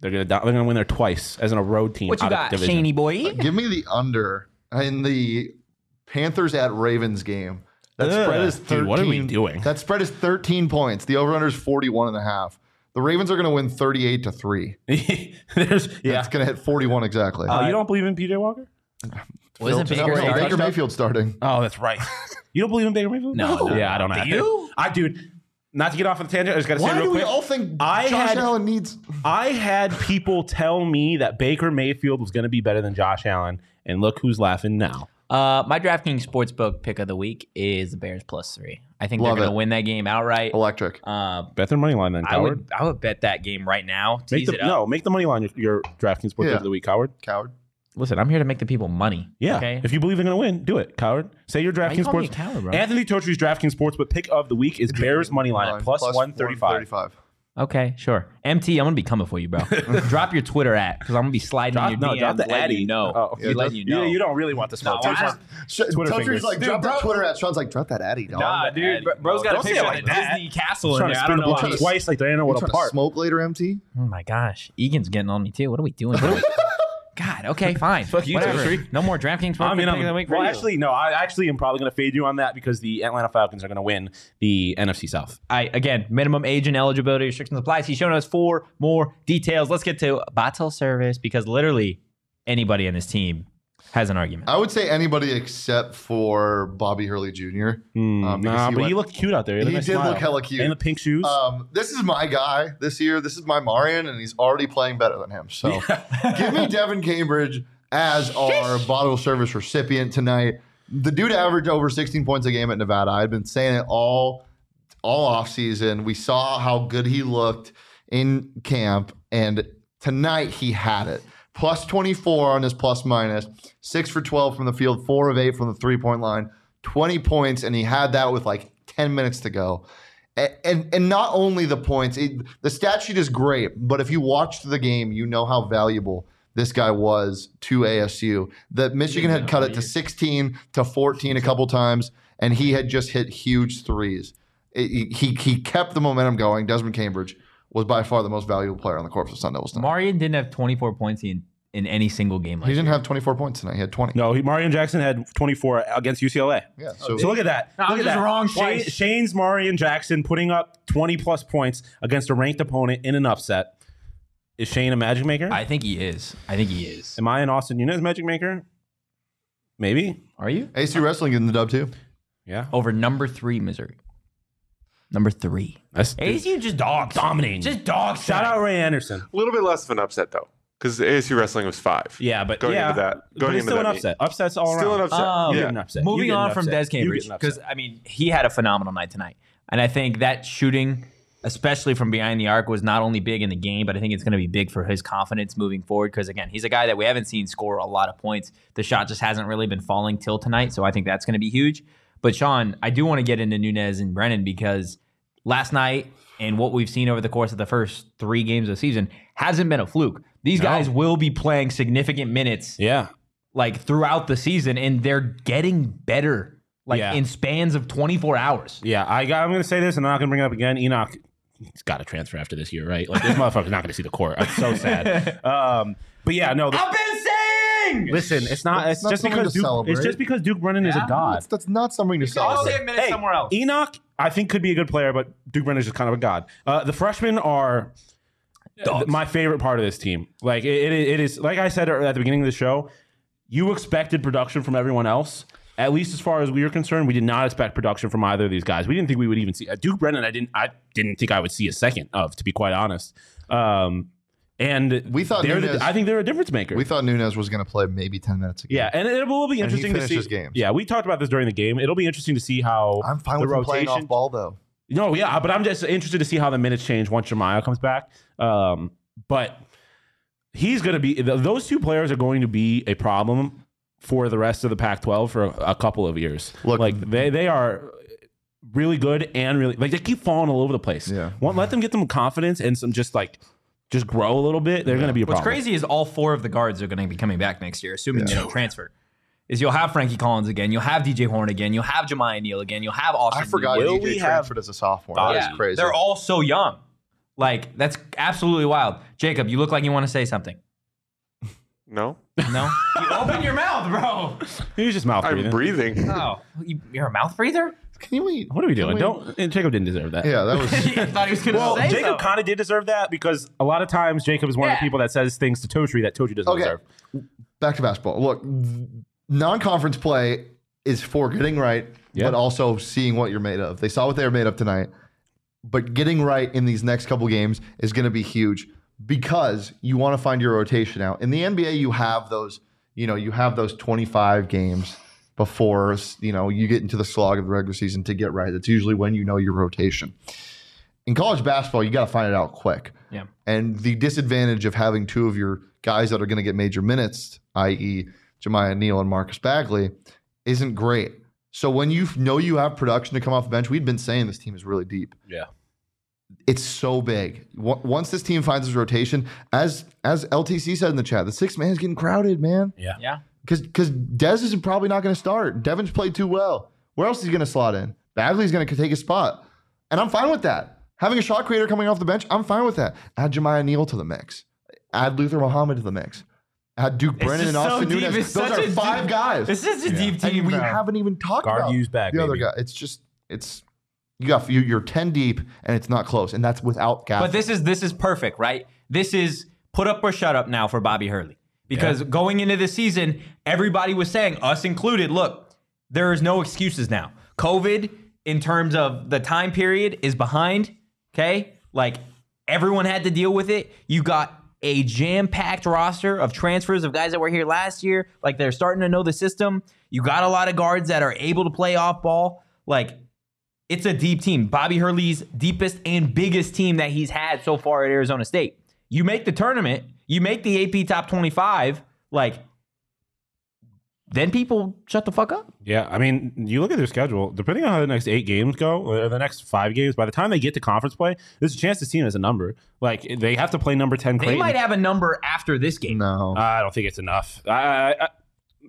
[SPEAKER 3] They're gonna they're gonna win there twice as in a road team.
[SPEAKER 1] What you
[SPEAKER 3] out
[SPEAKER 1] got,
[SPEAKER 3] division.
[SPEAKER 1] Shaney boy?
[SPEAKER 2] Give me the under in the Panthers at Ravens game. That
[SPEAKER 3] Ugh,
[SPEAKER 2] spread is 13.
[SPEAKER 3] dude, what are we doing?
[SPEAKER 2] That spread is 13 points. The over under is 41 and a half. The Ravens are going to win 38 to 3.
[SPEAKER 3] There's yeah.
[SPEAKER 2] It's going to hit 41 exactly.
[SPEAKER 3] Oh, you don't believe in PJ Walker?
[SPEAKER 1] Wasn't Baker
[SPEAKER 2] no. Baker Mayfield starting.
[SPEAKER 3] Oh, that's right. you don't believe in Baker Mayfield?
[SPEAKER 1] No, no,
[SPEAKER 3] yeah, I don't know.
[SPEAKER 1] Do you?
[SPEAKER 3] I dude. Not to get off on the tangent, I just got to say
[SPEAKER 2] Why do we all think
[SPEAKER 3] I
[SPEAKER 2] Josh
[SPEAKER 3] had-
[SPEAKER 2] Allen needs?
[SPEAKER 3] I had people tell me that Baker Mayfield was going to be better than Josh Allen, and look who's laughing now.
[SPEAKER 1] Uh, my DraftKings sportsbook pick of the week is the Bears plus three. I think
[SPEAKER 2] Love
[SPEAKER 1] they're going to win that game outright.
[SPEAKER 2] Electric.
[SPEAKER 1] Uh,
[SPEAKER 3] Bet their money line then,
[SPEAKER 1] I
[SPEAKER 3] coward.
[SPEAKER 1] would I would bet that game right now.
[SPEAKER 3] make
[SPEAKER 1] Tease
[SPEAKER 3] the,
[SPEAKER 1] it up.
[SPEAKER 3] no, make the money line your, your DraftKings sports
[SPEAKER 2] Yeah.
[SPEAKER 3] of the week, coward.
[SPEAKER 2] Coward.
[SPEAKER 1] Listen, I'm here to make the people money.
[SPEAKER 3] Yeah.
[SPEAKER 1] Okay.
[SPEAKER 3] If you believe they're going to win, do it, coward. Say your
[SPEAKER 1] you
[SPEAKER 3] DraftKings
[SPEAKER 1] call me
[SPEAKER 3] sports.
[SPEAKER 1] a coward, bro?
[SPEAKER 3] Anthony Totri's DraftKings sports, but pick of the week is Bears money line at plus, 135.
[SPEAKER 2] 135.
[SPEAKER 1] Okay, sure. MT, I'm gonna be coming for you, bro. drop your Twitter at because I'm gonna be sliding
[SPEAKER 3] Drop,
[SPEAKER 1] in
[SPEAKER 3] no,
[SPEAKER 1] your DMs,
[SPEAKER 3] drop the
[SPEAKER 1] letting
[SPEAKER 3] Addy.
[SPEAKER 1] you know.
[SPEAKER 3] Oh,
[SPEAKER 1] Be letting you know.
[SPEAKER 3] You, you don't really want the smoke.
[SPEAKER 1] No,
[SPEAKER 3] You just-
[SPEAKER 2] Sh-
[SPEAKER 3] Twitter
[SPEAKER 2] Tucker's
[SPEAKER 3] fingers.
[SPEAKER 2] like,
[SPEAKER 1] Dude,
[SPEAKER 2] drop
[SPEAKER 1] bro-
[SPEAKER 2] that Twitter at. Sean's like, drop that Addy, dog.
[SPEAKER 1] Nah, dude, bro- bro's got
[SPEAKER 3] Don't
[SPEAKER 1] a picture
[SPEAKER 3] like
[SPEAKER 1] of the
[SPEAKER 3] that.
[SPEAKER 1] Disney castle in
[SPEAKER 3] trying
[SPEAKER 1] there.
[SPEAKER 3] to
[SPEAKER 1] I
[SPEAKER 3] spin
[SPEAKER 1] don't
[SPEAKER 3] the
[SPEAKER 1] know.
[SPEAKER 3] ball
[SPEAKER 1] why.
[SPEAKER 3] twice like Diana
[SPEAKER 2] You
[SPEAKER 3] would
[SPEAKER 2] trying to
[SPEAKER 3] apart.
[SPEAKER 2] smoke later, MT?
[SPEAKER 1] Oh my gosh, Egan's getting on me too. What are we doing? God, okay, fine.
[SPEAKER 3] Fuck you,
[SPEAKER 1] Whatever. No more DraftKings.
[SPEAKER 3] I mean,
[SPEAKER 1] pick
[SPEAKER 3] I'm,
[SPEAKER 1] of the week
[SPEAKER 3] well,
[SPEAKER 1] radio.
[SPEAKER 3] actually, no. I actually am probably going to fade you on that because the Atlanta Falcons are going to win the NFC South.
[SPEAKER 1] I again, minimum age and eligibility restrictions applies. He's showing us four more details. Let's get to bottle service because literally anybody in this team has an argument.
[SPEAKER 2] I would say anybody except for Bobby Hurley Jr. Uh, because
[SPEAKER 3] nah,
[SPEAKER 2] he
[SPEAKER 3] but
[SPEAKER 2] went-
[SPEAKER 3] he looked cute out there. had a
[SPEAKER 2] He
[SPEAKER 3] nice
[SPEAKER 2] did
[SPEAKER 3] smile.
[SPEAKER 2] look hella cute.
[SPEAKER 3] And the pink shoes.
[SPEAKER 2] Um, this is my guy this year. This is my Marreon, and he's already playing better than him. So give me Devan Cambridge as our bottle service recipient tonight. The dude averaged over 16 points a game at Nevada. I've been saying it all all off season. We saw how good he looked in camp, and tonight he had it. Plus 24 on his plus minus, six for 12 from the field, four of eight from the three point line, 20 points, and he had that with like 10 minutes to go. And, and, and not only the points, it, the stat sheet is great, but if you watched the game, you know how valuable this guy was to ASU. That Michigan had cut it to 16 to 14 a couple times, and he had just hit huge threes. It- he, he kept the momentum going. Desmond Cambridge was by far the most valuable player on the court for the Sun Devils. tonight.
[SPEAKER 1] Marreon didn't have 24 points in, in any single game.
[SPEAKER 2] He didn't have 24 points tonight. He had 20.
[SPEAKER 3] no, he, Marreon Jackson had 24 against UCLA.
[SPEAKER 2] Yeah. So,
[SPEAKER 3] So look at that.
[SPEAKER 1] No,
[SPEAKER 3] look
[SPEAKER 1] I'm
[SPEAKER 3] at
[SPEAKER 1] just
[SPEAKER 3] that.
[SPEAKER 1] wrong
[SPEAKER 3] Shane. Shane's Marreon Jackson putting up 20 plus points against a ranked opponent in an upset. Is Shane a magic maker?
[SPEAKER 1] I think he is. I think he is.
[SPEAKER 3] Am I an Austin Nunez magic maker? Maybe.
[SPEAKER 1] Are you
[SPEAKER 2] AC Wrestling getting the dub too.
[SPEAKER 3] Yeah.
[SPEAKER 1] over number three, Missouri? Number three.
[SPEAKER 3] That's
[SPEAKER 1] ASU just dogs.
[SPEAKER 3] dominating.
[SPEAKER 1] Just dogs.
[SPEAKER 3] Shout out Ray Anderson.
[SPEAKER 4] A little bit less of an upset though, because ASU wrestling was five.
[SPEAKER 3] Yeah, but
[SPEAKER 4] Going
[SPEAKER 3] yeah,
[SPEAKER 4] into that-
[SPEAKER 3] but
[SPEAKER 4] going
[SPEAKER 3] it's
[SPEAKER 4] into
[SPEAKER 3] still an
[SPEAKER 4] that meet.
[SPEAKER 3] upset. Upsets all
[SPEAKER 4] Still
[SPEAKER 3] around.
[SPEAKER 4] an upset.
[SPEAKER 1] Um,
[SPEAKER 4] yeah.
[SPEAKER 3] an upset.
[SPEAKER 1] Moving
[SPEAKER 3] get an
[SPEAKER 1] on from. Des
[SPEAKER 3] You
[SPEAKER 1] Cambridge because I mean he had a phenomenal night tonight, and I think that shooting, especially from behind the arc, was not only big in the game, but I think it's going to be big for his confidence moving forward. Because again, he's a guy that we haven't seen score a lot of points. The shot just hasn't really been falling till tonight, so I think that's going to be huge. But Sean, I do want to get into Nunez and Brennan because last night and what we've seen over the course of the first three games of the season hasn't been a fluke. These guys will be playing significant minutes
[SPEAKER 3] Yeah.
[SPEAKER 1] like throughout the season, and they're getting better, like
[SPEAKER 3] Yeah.
[SPEAKER 1] in spans of 24 hours.
[SPEAKER 3] Yeah, I got, I'm going to say this, and I'm not going to bring it up again. Enoch, he's got to transfer after this year, right? Like this motherfucker's not going to see the court. I'm so sad. Um, but yeah, no. The,
[SPEAKER 1] I've been saying.
[SPEAKER 3] listen, it's not.
[SPEAKER 2] That's
[SPEAKER 3] it's
[SPEAKER 2] not
[SPEAKER 3] just
[SPEAKER 2] something
[SPEAKER 3] because
[SPEAKER 2] to
[SPEAKER 3] Duke.
[SPEAKER 2] celebrate.
[SPEAKER 3] It's just because Duke Brennan is a god.
[SPEAKER 2] That's, that's not something to celebrate.
[SPEAKER 1] I'll
[SPEAKER 2] celebrate.
[SPEAKER 1] save minutes
[SPEAKER 3] Hey,
[SPEAKER 1] somewhere else.
[SPEAKER 3] Enoch, I think could be a good player, but Duke Brennan is just kind of a god. Uh, the freshmen are
[SPEAKER 1] Dogs.
[SPEAKER 3] my favorite part of this team. Like it, it, it is. Like I said at the beginning of the show, you expected production from everyone else. At least as far as we were concerned, we did not expect production from either of these guys. We didn't think we would even see uh, Duke Brennan. I didn't. I didn't think I would see a second of, to be quite honest. Um, and
[SPEAKER 2] We thought Nunez-
[SPEAKER 3] the, I think they're a difference maker.
[SPEAKER 2] We thought Nunez was going to play maybe 10 minutes ago.
[SPEAKER 3] yeah, and it will be interesting to see.
[SPEAKER 2] games.
[SPEAKER 3] Yeah, we talked about this during the game. It'll be interesting to see how
[SPEAKER 2] I'm fine
[SPEAKER 3] the
[SPEAKER 2] with him playing
[SPEAKER 3] rotation.
[SPEAKER 2] off ball, though.
[SPEAKER 3] No, yeah, but I'm just interested to see how the minutes change once Jamiya comes back. Um, but he's going to be those two players are going to be a problem for the rest of the Pac-12 for a, a couple of years.
[SPEAKER 2] Look-
[SPEAKER 3] like they they are really good and really like they keep falling all over the place.
[SPEAKER 2] Yeah.
[SPEAKER 3] Won't let them get some confidence and some just like just grow a little bit. They're going to be a problem.
[SPEAKER 1] What's
[SPEAKER 3] problem.
[SPEAKER 1] crazy is all four of the guards are going to be coming back next year, assuming they don't transfer. Is you'll have Frankie Collins again, you'll have DJ Horne again, you'll have Jamiya Neal again, you'll have Austin.
[SPEAKER 2] I forgot
[SPEAKER 3] Will
[SPEAKER 2] DJ
[SPEAKER 3] we have-
[SPEAKER 2] transferred as a sophomore. That
[SPEAKER 1] Yeah,
[SPEAKER 2] is crazy.
[SPEAKER 1] They're all so young. Like that's absolutely wild. Jacob, you look like you want to say something.
[SPEAKER 4] No,
[SPEAKER 1] No, you open your mouth, bro.
[SPEAKER 3] He's just mouth breathing.
[SPEAKER 4] I'm
[SPEAKER 3] breathing.
[SPEAKER 4] breathing.
[SPEAKER 1] Oh, you, you're a mouth breather.
[SPEAKER 2] Can you wait?
[SPEAKER 3] What are we doing?
[SPEAKER 2] we-
[SPEAKER 3] Don't and Jacob didn't deserve that.
[SPEAKER 2] Yeah, that was.
[SPEAKER 1] I thought he was gonna
[SPEAKER 3] Well,
[SPEAKER 1] say
[SPEAKER 3] Jacob
[SPEAKER 1] something.
[SPEAKER 3] kind of did deserve that because a lot of times Jacob is one of the people that says things to Totri that Totri doesn't
[SPEAKER 2] Okay.
[SPEAKER 3] deserve.
[SPEAKER 2] back to basketball. Look, non-conference play is for getting right,
[SPEAKER 3] Yeah.
[SPEAKER 2] but also seeing what you're made of. They saw what they were made of tonight, but getting right in these next couple games is going to be huge because you want to find your rotation out. In the NBA, you have those, you know, you have those 25 games before you know you get into the slog of the regular season to get right. That's usually when you know your rotation. In college basketball, you got to find it out quick.
[SPEAKER 1] Yeah.
[SPEAKER 2] And the disadvantage of having two of your guys that are going to get major minutes, i.e., Jamiya Neal and Marcus Bagley, isn't great. So when you know you have production to come off the bench, we've been saying this team is really deep.
[SPEAKER 3] Yeah.
[SPEAKER 2] It's so big. Once this team finds its rotation, as as LTC said in the chat, the six man is getting crowded, man.
[SPEAKER 1] Yeah, yeah.
[SPEAKER 2] Because because Dez is probably not going to start. Devan's played too well. Where else is he going to slot in? Bagley's going to take his spot, and I'm fine with that. Having a shot creator coming off the bench, I'm fine with that. Add Jamiya Neal to the mix. Add Luther Muhammad to the mix. Add Duke Brennan and
[SPEAKER 1] just so
[SPEAKER 2] Austin. Nunez.
[SPEAKER 1] It's
[SPEAKER 2] Those are five
[SPEAKER 1] deep-
[SPEAKER 2] guys.
[SPEAKER 1] This is a deep
[SPEAKER 2] and
[SPEAKER 1] team,
[SPEAKER 2] we
[SPEAKER 1] bro.
[SPEAKER 2] haven't even talked
[SPEAKER 3] Guard
[SPEAKER 2] about
[SPEAKER 3] use back,
[SPEAKER 2] the other
[SPEAKER 3] baby.
[SPEAKER 2] guy. It's just it's you got you- you're ten deep and it's not close, and that's without Gafford.
[SPEAKER 1] But this is this is perfect, right? This is put up or shut up now for Bobby Hurley. Because going into the season, everybody was saying, us included, look, there is no excuses now. COVID, in terms of the time period, is behind. Okay? Like everyone had to deal with it. You got a jam-packed roster of transfers of guys that were here last year. Like they're starting to know the system. You got a lot of guards that are able to play off ball. Like it's a deep team. Bobby Hurley's deepest and biggest team that he's had so far at Arizona State. You make the tournament, you make the AP top 25, like then people shut the fuck up.
[SPEAKER 3] Yeah, I mean, you look at their schedule. Depending on how the next eight games go, or the next five games, by the time they get to conference play, there's a chance this team has a number. Like they have to play number ten.
[SPEAKER 1] They might have a number after this game.
[SPEAKER 2] no.
[SPEAKER 3] I don't think it's enough. I, I, I,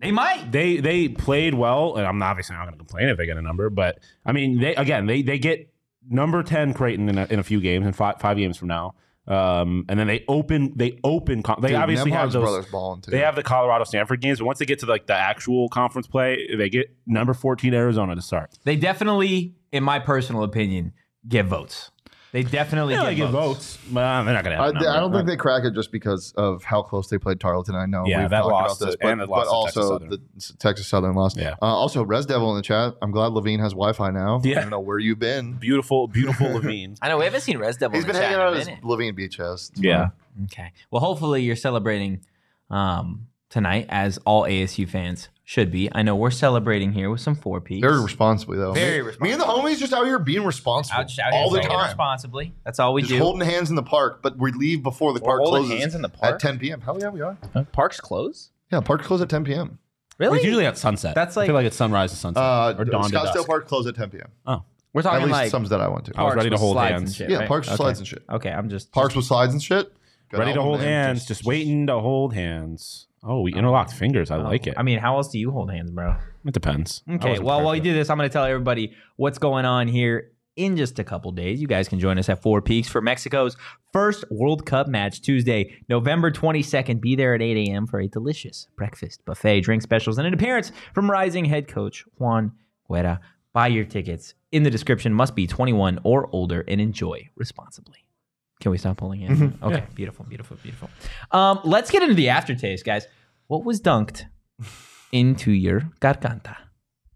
[SPEAKER 1] They might.
[SPEAKER 3] they they played well, and I'm obviously not going to complain if they get a number. But I mean, they again they they get number ten Creighton in a, in a few games in five, five games from now. Um, and then they open they open con- they
[SPEAKER 2] Dude,
[SPEAKER 3] obviously have those
[SPEAKER 2] brothers balling too.
[SPEAKER 3] they have the Colorado Stanford games, but once they get to like the actual conference play, they get number 14 Arizona to start.
[SPEAKER 1] They definitely, in my personal opinion, get votes. They definitely
[SPEAKER 3] Yeah,
[SPEAKER 1] get,
[SPEAKER 3] they get
[SPEAKER 1] votes.
[SPEAKER 3] votes. Well, they're not going to
[SPEAKER 2] I,
[SPEAKER 3] have. a number.
[SPEAKER 2] I don't think they crack it just because of how close they played Tarleton. I know.
[SPEAKER 3] Yeah,
[SPEAKER 2] we've
[SPEAKER 3] that
[SPEAKER 2] talked
[SPEAKER 3] loss
[SPEAKER 2] about this,
[SPEAKER 3] to-
[SPEAKER 2] but,
[SPEAKER 3] and the
[SPEAKER 2] but
[SPEAKER 3] loss to Texas
[SPEAKER 2] also
[SPEAKER 3] Southern.
[SPEAKER 2] the Texas Southern loss.
[SPEAKER 3] Yeah.
[SPEAKER 2] Uh, also, Res Devil in the chat. I'm glad Levine has Wi-Fi now.
[SPEAKER 3] Yeah.
[SPEAKER 2] I don't know where you've been.
[SPEAKER 3] beautiful, beautiful Levine.
[SPEAKER 1] I know we haven't seen Res Devil
[SPEAKER 2] He's
[SPEAKER 1] in
[SPEAKER 2] been
[SPEAKER 1] the chat
[SPEAKER 2] hanging
[SPEAKER 1] in a
[SPEAKER 2] out at his
[SPEAKER 1] minute.
[SPEAKER 2] Levine Beach house. It's
[SPEAKER 3] Yeah.
[SPEAKER 2] fine.
[SPEAKER 1] Okay. Well, hopefully you're celebrating um, tonight, as all ASU fans should be. I know we're celebrating here with some four peaks.
[SPEAKER 2] Very responsibly though.
[SPEAKER 1] Very
[SPEAKER 2] me, Me and the homies just out here being responsible
[SPEAKER 1] out, just out here
[SPEAKER 2] all the
[SPEAKER 1] drinking
[SPEAKER 2] time.
[SPEAKER 1] responsibly. That's all we
[SPEAKER 2] Just
[SPEAKER 1] do.
[SPEAKER 2] holding hands in the park, but we leave before the
[SPEAKER 1] We're
[SPEAKER 2] park
[SPEAKER 1] holding
[SPEAKER 2] closes
[SPEAKER 1] hands in the park?
[SPEAKER 2] at 10 p.m. Hell yeah, we are.
[SPEAKER 1] Parks close.
[SPEAKER 2] Yeah, parks close at 10 p.m.
[SPEAKER 1] Really?
[SPEAKER 3] It's usually at sunset.
[SPEAKER 1] That's
[SPEAKER 3] I
[SPEAKER 1] like-
[SPEAKER 3] feel like it's sunrise to sunset
[SPEAKER 2] Uh,
[SPEAKER 3] or dawn to
[SPEAKER 2] Scottsdale
[SPEAKER 3] dusk.
[SPEAKER 2] Park close at 10 p.m.
[SPEAKER 3] Oh,
[SPEAKER 1] we're
[SPEAKER 2] At
[SPEAKER 1] talking
[SPEAKER 2] least
[SPEAKER 1] like
[SPEAKER 2] some that I went to.
[SPEAKER 3] I was
[SPEAKER 1] parks
[SPEAKER 3] ready to
[SPEAKER 1] with
[SPEAKER 3] hold
[SPEAKER 1] slides
[SPEAKER 3] hands.
[SPEAKER 1] and shit,
[SPEAKER 2] yeah,
[SPEAKER 1] right?
[SPEAKER 2] parks with
[SPEAKER 1] Okay.
[SPEAKER 2] slides and shit.
[SPEAKER 1] Okay, I'm just
[SPEAKER 2] Parks with slides and shit. Good
[SPEAKER 3] ready to
[SPEAKER 2] album,
[SPEAKER 3] hold
[SPEAKER 2] man.
[SPEAKER 3] hands, just waiting to hold hands. Oh, we interlocked um, fingers. I oh, like it.
[SPEAKER 1] I mean, how else do you hold hands, bro?
[SPEAKER 3] it depends. I
[SPEAKER 1] Okay,
[SPEAKER 3] wasn't
[SPEAKER 1] well,
[SPEAKER 3] prepared
[SPEAKER 1] while
[SPEAKER 3] for
[SPEAKER 1] you do this, I'm going to tell everybody what's going on here in just a couple days. You guys can join us at Four Peaks for Mexico's first World Cup match Tuesday, November 22nd. Be there at 8 a.m. for a delicious breakfast, buffet, drink specials, and an appearance from rising head coach Juan Guerra. Buy your tickets in the description. Must be 21 or older and enjoy responsibly. Can we stop pulling in?
[SPEAKER 3] Mm-hmm.
[SPEAKER 1] Okay, beautiful, beautiful, beautiful. Um, let's get into the aftertaste, guys. What was dunked into your garganta?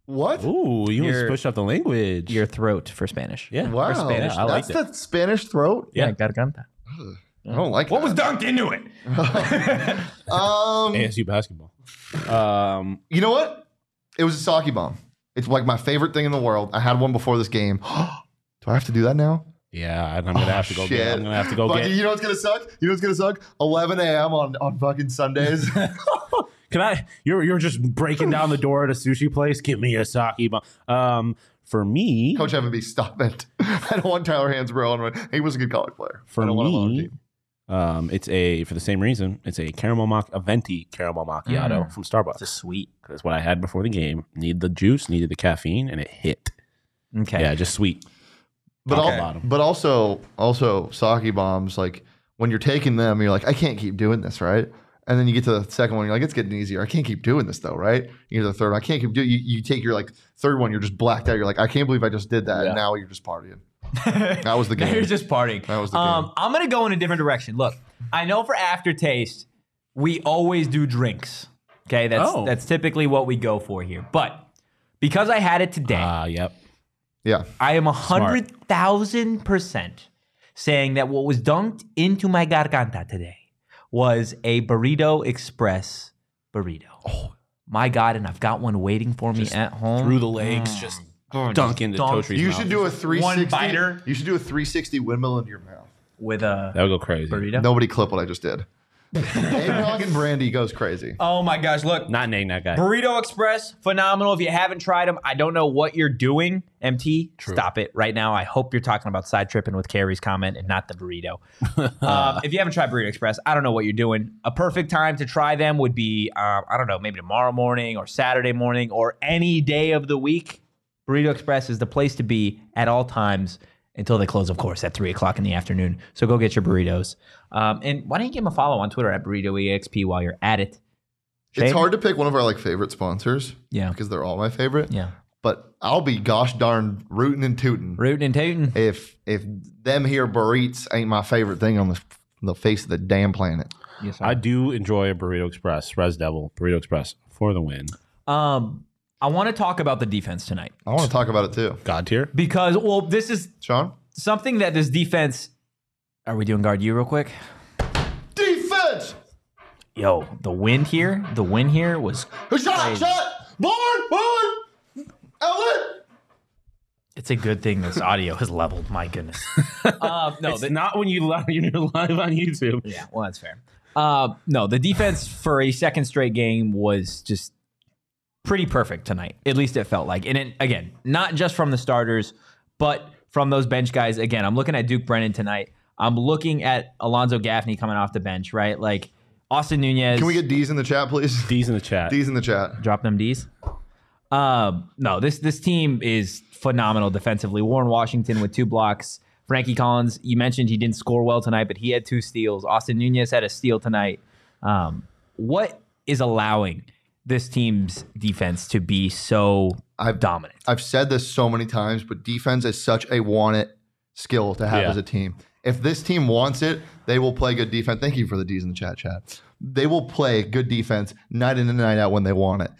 [SPEAKER 2] What?
[SPEAKER 3] Ooh, you
[SPEAKER 1] Your-
[SPEAKER 3] almost pushed up the language.
[SPEAKER 1] Your throat for Spanish.
[SPEAKER 3] yeah.
[SPEAKER 2] Wow.
[SPEAKER 3] Or Spanish. I
[SPEAKER 2] That's
[SPEAKER 3] liked it.
[SPEAKER 2] the Spanish throat?
[SPEAKER 3] Yeah.
[SPEAKER 1] garganta.
[SPEAKER 2] I don't like it.
[SPEAKER 1] What
[SPEAKER 2] that.
[SPEAKER 1] was dunked into it?
[SPEAKER 2] Um,
[SPEAKER 3] ASU basketball. Um,
[SPEAKER 2] you know what? It was a sake bomb. It's like my favorite thing in the world. I had one before this game. do I have to do that now?
[SPEAKER 3] Yeah, and I'm gonna have to go get.
[SPEAKER 2] Shit.
[SPEAKER 3] I'm gonna have to go
[SPEAKER 2] Fucking-
[SPEAKER 3] get.
[SPEAKER 2] You know what's gonna suck? You know what's gonna suck? 11 a.m. on on fucking Sundays.
[SPEAKER 3] Can I? You're you're just breaking down the door at a sushi place. Give me a sake bomb. Um, for me,
[SPEAKER 2] Coach Evan B, stop it. I don't want Tyler Hansbrough on. my- He was a good college player. I
[SPEAKER 3] for
[SPEAKER 2] don't want him on our
[SPEAKER 3] me,
[SPEAKER 2] team.
[SPEAKER 3] um, it's a for the same reason. It's a caramel mac, a venti caramel macchiato from Starbucks.
[SPEAKER 1] It's a sweet.
[SPEAKER 3] That's what I had before the game. Need the juice, needed the caffeine, and it hit.
[SPEAKER 1] Okay.
[SPEAKER 3] Yeah, just sweet.
[SPEAKER 2] But al- but also also sake bombs like when you're taking them, you're like, I can't keep doing this, right? And then you get to the second one, you're like, it's getting easier. I can't keep doing this though, right? You get to the third one, I can't keep doing. You, you take your like third one, you're just blacked out. You're like, I can't believe I just did that.
[SPEAKER 3] Yeah.
[SPEAKER 2] And now you're just partying. That was the game.
[SPEAKER 1] You're just partying.
[SPEAKER 2] That was the
[SPEAKER 1] um,
[SPEAKER 2] game.
[SPEAKER 1] I'm gonna go in a different direction. Look, I know for aftertaste, we always do drinks. Okay, that's
[SPEAKER 3] Oh.
[SPEAKER 1] that's typically what we go for here. But because I had it today,
[SPEAKER 3] Ah, yep.
[SPEAKER 2] Yeah.
[SPEAKER 1] I am a hundred thousand percent saying that what was dunked into my garganta today was a burrito express burrito. Oh my god! And I've got one waiting for me at home.
[SPEAKER 3] Through the legs, mm. oh, just dunk into
[SPEAKER 1] dunk.
[SPEAKER 3] Totri's
[SPEAKER 2] You
[SPEAKER 3] mouth.
[SPEAKER 2] should do a 360.
[SPEAKER 1] biter.
[SPEAKER 2] You should do a 360 windmill into your mouth.
[SPEAKER 1] with a
[SPEAKER 3] That would go crazy.
[SPEAKER 1] burrito.
[SPEAKER 2] Nobody clip what I just did. Eggnog and brandy goes crazy.
[SPEAKER 1] Oh my gosh! Look,
[SPEAKER 3] Not name that guy.
[SPEAKER 1] Burrito Express, phenomenal. If you haven't tried them, I don't know what you're doing. MT, stop it right now. I hope you're talking about side tripping with Carrie's comment and not the burrito. um, if you haven't tried Burrito Express, I don't know what you're doing. A perfect time to try them would be, um, I don't know, maybe tomorrow morning or Saturday morning or any day of the week. Burrito Express is the place to be at all times until they close, of course, at three o'clock in the afternoon. So go get your burritos. Um, and why don't you give them a follow on Twitter at BurritoEXP while you're at it?
[SPEAKER 2] It's hard to pick one of our like favorite sponsors
[SPEAKER 1] Yeah.
[SPEAKER 2] because they're all my favorite.
[SPEAKER 1] Yeah.
[SPEAKER 2] But I'll be gosh darn rooting and tooting
[SPEAKER 1] rooting and tooting.
[SPEAKER 2] if if them here burritos ain't my favorite thing on the the face of the damn planet.
[SPEAKER 1] Yes,
[SPEAKER 3] I do enjoy a Burrito Express, Res Devil, Burrito Express for the win.
[SPEAKER 1] Um, I want to talk about the defense tonight
[SPEAKER 2] I want to talk about it too.
[SPEAKER 3] God tier.
[SPEAKER 1] because, well, this is
[SPEAKER 2] Sean,
[SPEAKER 1] something that this defense. Are we doing guard you real quick?
[SPEAKER 2] defense.
[SPEAKER 1] Yo, the win here, the win here was.
[SPEAKER 2] Shot, shot, born, born, outlet.
[SPEAKER 1] It's a good thing this audio has leveled. My goodness. uh, no,
[SPEAKER 3] it's
[SPEAKER 1] the,
[SPEAKER 3] not when you live, you're live on YouTube.
[SPEAKER 1] yeah, well, that's fair. Uh, no, the defense for a second straight game was just pretty perfect tonight. At least it felt like. And it, again, not just from the starters, but from those bench guys. Again, I'm looking at Duke Brennan tonight. I'm looking at Alonzo Gaffney coming off the bench, right? Like Austin Nunez.
[SPEAKER 2] Can we get D's in the chat, please?
[SPEAKER 3] D's in the chat.
[SPEAKER 2] D's in the chat.
[SPEAKER 1] drop them D's? Um, no, this this team is phenomenal defensively. Warren Washington with two blocks. Frankie Collins, you mentioned he didn't score well tonight, but he had two steals. Austin Nunez had a steal tonight. Um, what is allowing this team's defense to be so
[SPEAKER 2] I've-
[SPEAKER 1] dominant?
[SPEAKER 2] I've said this so many times, but defense is such a want it skill to have
[SPEAKER 3] Yeah.
[SPEAKER 2] as a team. If this team wants it, they will play good defense. Thank you for the D's in the chat chat. They will play good defense night in and night out when they want it.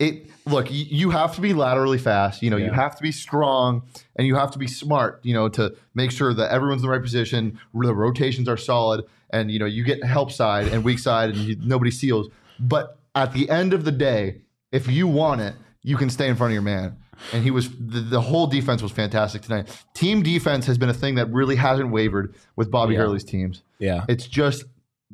[SPEAKER 2] It look, y- you have to be laterally fast, you know, you have to be strong and you have to be smart, you know, to make sure that everyone's in the right position, the rotations are solid, and you know, you get help side and weak side and you, nobody seals. But at the end of the day, if you want it, you can stay in front of your man. And he was the, the whole defense was fantastic tonight. Team defense has been a thing that really hasn't wavered with Bobby
[SPEAKER 3] Yeah.
[SPEAKER 2] Hurley's teams.
[SPEAKER 3] Yeah.
[SPEAKER 2] It's just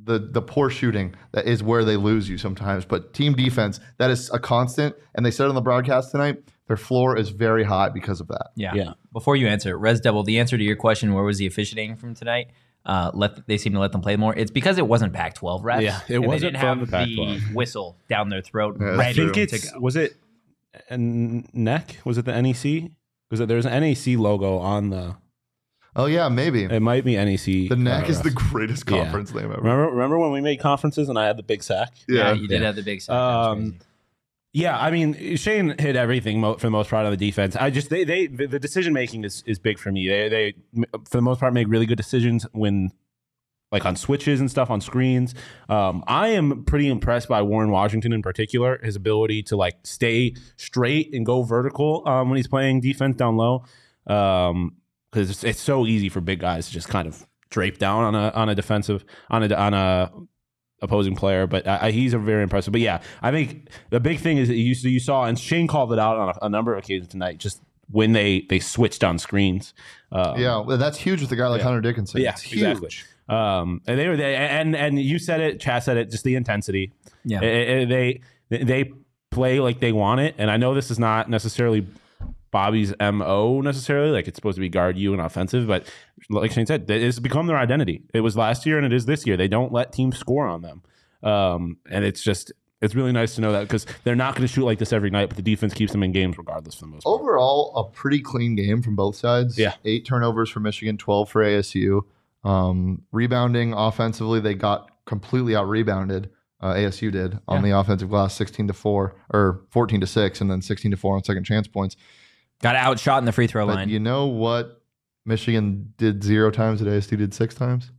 [SPEAKER 2] the the poor shooting that is where they lose you sometimes. But team defense, that is a constant. And they said on the broadcast tonight, their floor is very high because of that.
[SPEAKER 1] Yeah.
[SPEAKER 3] Yeah.
[SPEAKER 1] Before you answer, Res Devil, the answer to your question, where was the officiating from tonight? Uh, let they seem to let them play more. It's because it wasn't Pac-12 refs.
[SPEAKER 3] Yeah, it
[SPEAKER 1] and
[SPEAKER 3] wasn't
[SPEAKER 1] They
[SPEAKER 3] from
[SPEAKER 1] didn't
[SPEAKER 3] the
[SPEAKER 1] have
[SPEAKER 3] Pac-12.
[SPEAKER 1] whistle down their throat.
[SPEAKER 2] Yeah,
[SPEAKER 1] ready
[SPEAKER 3] I think
[SPEAKER 2] true.
[SPEAKER 1] to
[SPEAKER 3] it's
[SPEAKER 1] go.
[SPEAKER 3] was it a neck? Was it the NEC? Was it there's an NEC logo on the?
[SPEAKER 2] Oh yeah, maybe.
[SPEAKER 3] It might be NEC.
[SPEAKER 2] The neck is the greatest
[SPEAKER 3] Yeah.
[SPEAKER 2] conference name ever.
[SPEAKER 3] Remember, remember when we made conferences and I had the big sack?
[SPEAKER 1] Yeah,
[SPEAKER 2] Yeah.
[SPEAKER 1] you did
[SPEAKER 3] Yeah.
[SPEAKER 1] have the big. sack. That was
[SPEAKER 3] Um,
[SPEAKER 1] crazy.
[SPEAKER 3] Yeah, I mean Shane hit everything for the most part on the defense. I just they they the, decision making is, is big for me. They they for the most part make really good decisions when like on switches and stuff on screens. Um, I am pretty impressed by Warren Washington in particular. His ability to like stay straight and go vertical um, when he's playing defense down low. Um, because it's, it's so easy for big guys to just kind of drape down on a on a defensive on a on a opposing player. But I, I- he's a very impressive. But yeah, I think the big thing is that you you saw and Shane called it out on a, a number of occasions tonight. Just when they they switched on screens. Um,
[SPEAKER 2] Yeah, well, that's huge with a guy like
[SPEAKER 3] Yeah.
[SPEAKER 2] Hunter Dickinson.
[SPEAKER 3] Yeah,
[SPEAKER 2] it's huge.
[SPEAKER 3] exactly. Um, and they were they, and and you said it, Chad said it, just the intensity.
[SPEAKER 1] Yeah.
[SPEAKER 3] Eh, eh, they they play like they want it, and I know this is not necessarily Bobby's mo necessarily. Like it's supposed to be guard you and offensive, but like Shane said, it's become their identity. It was last year and it is this year. They don't let teams score on them, um, and it's just it's really nice to know that because they're not going to shoot like this every night, but the defense keeps them in games regardless for the most part.
[SPEAKER 2] Overall, a pretty clean game from both sides.
[SPEAKER 3] Yeah.
[SPEAKER 2] Eight turnovers for Michigan, 12 for ASU. Um, rebounding offensively, they got completely out rebounded. Uh, ASU did on the offensive glass, 16 to 4 or 14 to 6, and then 16 to 4 on second chance points.
[SPEAKER 1] Got outshot in the free throw
[SPEAKER 2] But
[SPEAKER 1] line.
[SPEAKER 2] you know what Michigan did zero times that ASU did six times?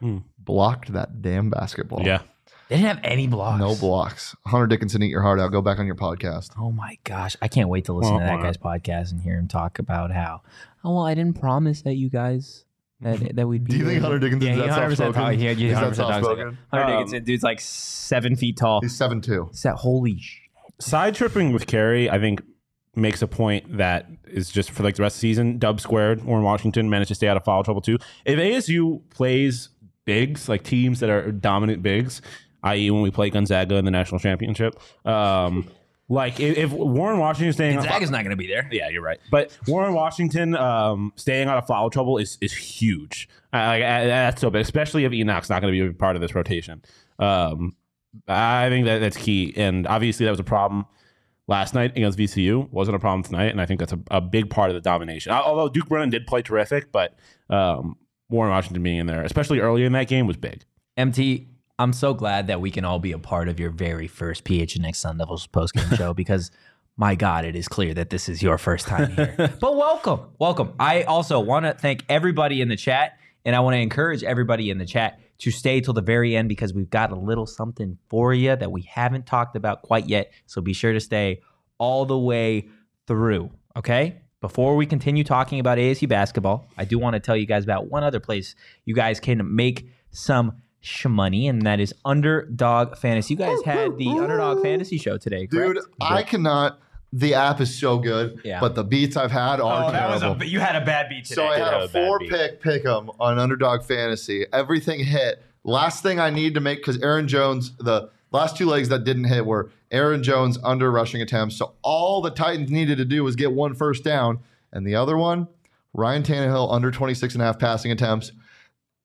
[SPEAKER 3] Hmm.
[SPEAKER 2] Blocked that damn basketball.
[SPEAKER 3] Yeah.
[SPEAKER 1] they didn't have any blocks.
[SPEAKER 2] No blocks. Hunter Dickinson, eat your heart out. Go back on your podcast.
[SPEAKER 1] Oh my gosh. I can't wait to listen to that
[SPEAKER 3] Wah-wah.
[SPEAKER 1] guy's podcast and hear him talk about how, oh, well, I didn't promise that you guys that, that we'd be.
[SPEAKER 2] Do you think Hunter Dickinson's
[SPEAKER 1] yeah, he
[SPEAKER 2] that
[SPEAKER 1] 100%
[SPEAKER 2] soft-spoken?
[SPEAKER 1] talk- yeah, he
[SPEAKER 2] He's that
[SPEAKER 1] 100% talks like
[SPEAKER 2] soft-spoken?
[SPEAKER 1] Hunter
[SPEAKER 3] Um,
[SPEAKER 1] Dickinson, dude's like seven feet tall.
[SPEAKER 2] He's 7 2.
[SPEAKER 1] Is that holy sh-
[SPEAKER 3] Side tripping with Carey, I think, makes a point that is just for like the rest of the season. Dub squared. Warren Washington managed to stay out of foul trouble too. If ASU plays bigs, like teams that are dominant bigs, i.e., when we play Gonzaga in the national championship, um, like if, if Warren Washington staying out
[SPEAKER 1] Gonzaga's not going to be there.
[SPEAKER 3] yeah, you're right. But Warren Washington um, staying out of foul trouble is is huge. Like, uh, that's so big, especially if Enoch's not going to be a part of this rotation. Um, I think that that's key, and obviously that was a problem last night against VCU. wasn't a problem tonight, and I think that's a, a big part of the domination. Although Duke Brennan did play terrific, but um, Warren Washington being in there, especially early in that game, was big.
[SPEAKER 1] MT, I'm so glad that we can all be a part of your very first PHNX Sun Devils postgame show because my God, it is clear that this is your first time here. but welcome, welcome. I also want to thank everybody in the chat, and I want to encourage everybody in the chat to stay till the very end because we've got a little something for you that we haven't talked about quite yet. So be sure to stay all the way through. Okay. Before we continue talking about ASU basketball, I do want to tell you guys about one other place you guys can make some shmoney, and that is Underdog Fantasy. You guys had the Underdog Fantasy show today, correct?
[SPEAKER 2] Dude, I cannot. The app is so good,
[SPEAKER 1] Yeah.
[SPEAKER 2] but the beats I've had are oh, terrible.
[SPEAKER 5] you had a bad beat today.
[SPEAKER 2] So I had a
[SPEAKER 3] a
[SPEAKER 2] four
[SPEAKER 3] beat.
[SPEAKER 2] pick pick 'em on Underdog Fantasy. Everything hit. Last thing I need to make because Aaron Jones, the last two legs that didn't hit were Aaron Jones under rushing attempts. So all the Titans needed to do was get one first down, and the other one, Ryan Tannehill under 26 and a half passing attempts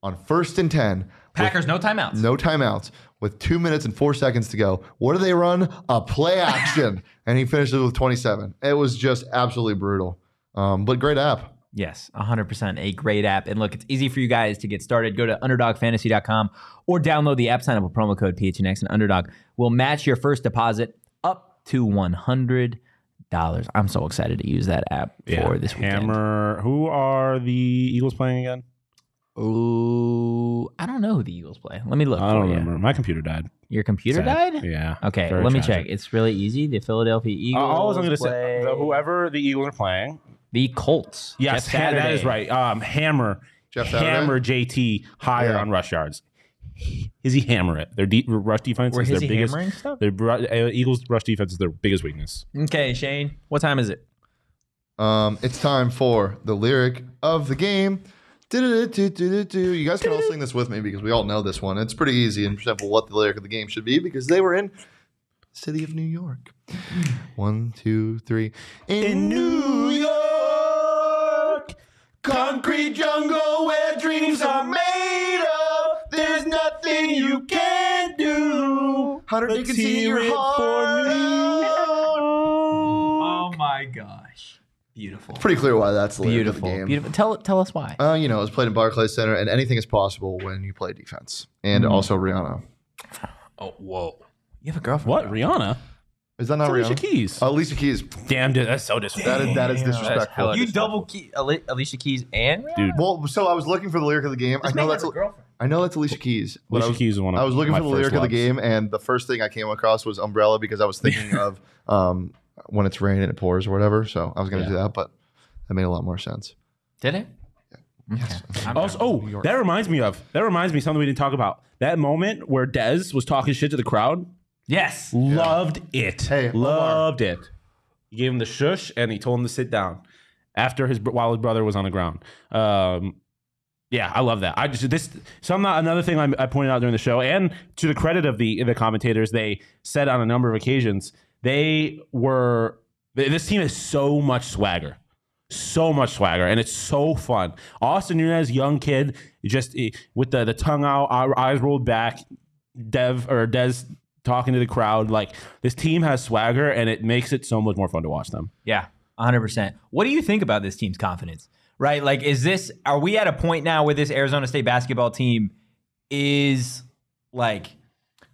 [SPEAKER 2] on first and 10.
[SPEAKER 1] Packers, no timeouts.
[SPEAKER 2] No timeouts with two minutes and four seconds to go. What do they run? A play action. and he finishes with 27. It was just absolutely brutal. Um, but great app.
[SPEAKER 1] Yes, 100% a great app. And look, it's easy for you guys to get started. Go to underdogfantasy.com or download the app, sign up with promo code PHNX, and Underdog will match your first deposit up to $100. I'm so excited to use that app for this weekend.
[SPEAKER 3] Hammer. Who are the Eagles playing again?
[SPEAKER 1] Ooh, I don't know who the Eagles play. Let me look.
[SPEAKER 3] I don't
[SPEAKER 1] you.
[SPEAKER 3] remember. My computer died.
[SPEAKER 1] Your computer
[SPEAKER 3] Sad.
[SPEAKER 1] died?
[SPEAKER 3] Yeah.
[SPEAKER 1] Okay,
[SPEAKER 3] Very
[SPEAKER 1] let me
[SPEAKER 3] tragic.
[SPEAKER 1] check. It's really easy. The Philadelphia
[SPEAKER 3] Uh,
[SPEAKER 1] Eagles.
[SPEAKER 3] all I was going to say,
[SPEAKER 1] play
[SPEAKER 3] the, whoever the Eagles are playing.
[SPEAKER 1] the Colts.
[SPEAKER 3] Yes,
[SPEAKER 1] Jeff
[SPEAKER 3] ha- that is
[SPEAKER 1] Saturday.
[SPEAKER 3] right. Um, hammer,
[SPEAKER 2] Jeff Saturday?
[SPEAKER 3] hammer JT higher
[SPEAKER 2] Yeah.
[SPEAKER 3] on rush yards. Is he hammer it? Their de- rush defense
[SPEAKER 1] Where
[SPEAKER 3] is
[SPEAKER 1] is
[SPEAKER 3] their
[SPEAKER 1] he
[SPEAKER 3] biggest.
[SPEAKER 1] hammering stuff?
[SPEAKER 3] Their bru- uh, Eagles rush defense is their biggest weakness.
[SPEAKER 1] Okay, Shane. What time is it?
[SPEAKER 2] Um, it's time for the lyric of the game. You guys can all sing this with me because we all know this one. It's pretty easy and simple what the lyric of the game should be because they were in the city of New York. One, two, three. In New York, concrete jungle where dreams are made of. There's nothing you can't do. Hunter Dickinson, your
[SPEAKER 3] it for
[SPEAKER 2] heart.
[SPEAKER 1] Oh my gosh. Beautiful.
[SPEAKER 2] Pretty clear why that's the lyric of the
[SPEAKER 1] Beautiful.
[SPEAKER 2] game.
[SPEAKER 1] Beautiful. Tell tell us why.
[SPEAKER 2] Uh, you know, it was played in Barclays Center, and anything is possible when you play defense. And also Rihanna.
[SPEAKER 3] Oh, whoa.
[SPEAKER 1] You have a girlfriend.
[SPEAKER 3] What? Rihanna?
[SPEAKER 2] Is that not
[SPEAKER 3] Alicia
[SPEAKER 2] Rihanna?
[SPEAKER 3] Keys.
[SPEAKER 2] Uh, Alicia Keys.
[SPEAKER 3] Damn, dude, that's so disrespectful.
[SPEAKER 2] That is that is
[SPEAKER 1] hella
[SPEAKER 2] disrespectful.
[SPEAKER 1] You double key Ali- Alicia Keys and Rihanna?
[SPEAKER 3] Dude,
[SPEAKER 2] Well, so I was looking for the lyric of the game. I know that's a
[SPEAKER 1] girlfriend.
[SPEAKER 2] I know that's Alicia Keys. but
[SPEAKER 3] Alicia
[SPEAKER 2] I was,
[SPEAKER 3] Keys is one of
[SPEAKER 2] I was looking
[SPEAKER 3] my
[SPEAKER 2] for the
[SPEAKER 3] first
[SPEAKER 2] lyric of the game, and the first thing I came across was umbrella because I was thinking of um, when it's raining and it pours or whatever. So I was going to do that, but that made a lot more sense.
[SPEAKER 1] Did it?
[SPEAKER 3] Also, oh, that reminds me of that reminds me of something we didn't talk about. That moment where Dez was talking shit to the crowd,
[SPEAKER 1] Yes.
[SPEAKER 3] loved it.
[SPEAKER 2] Hey, Omar.
[SPEAKER 3] loved it. He gave him the shush and he told him to sit down after his while his brother was on the ground. Um, yeah, I love that. I just this some not another thing I, I pointed out during the show, and to the credit of the the commentators, they said on a number of occasions they were this team has so much swagger so much swagger and it's so fun. Austin Nunez, young kid, just eh, with the, the tongue out, eyes rolled back, Dev or Des talking to the crowd. Like this team has swagger, and it makes it so much more fun to watch them.
[SPEAKER 1] Yeah, 100%. What do you think about this team's confidence? Right? Like, is this, are we at a point now where this Arizona State basketball team is like,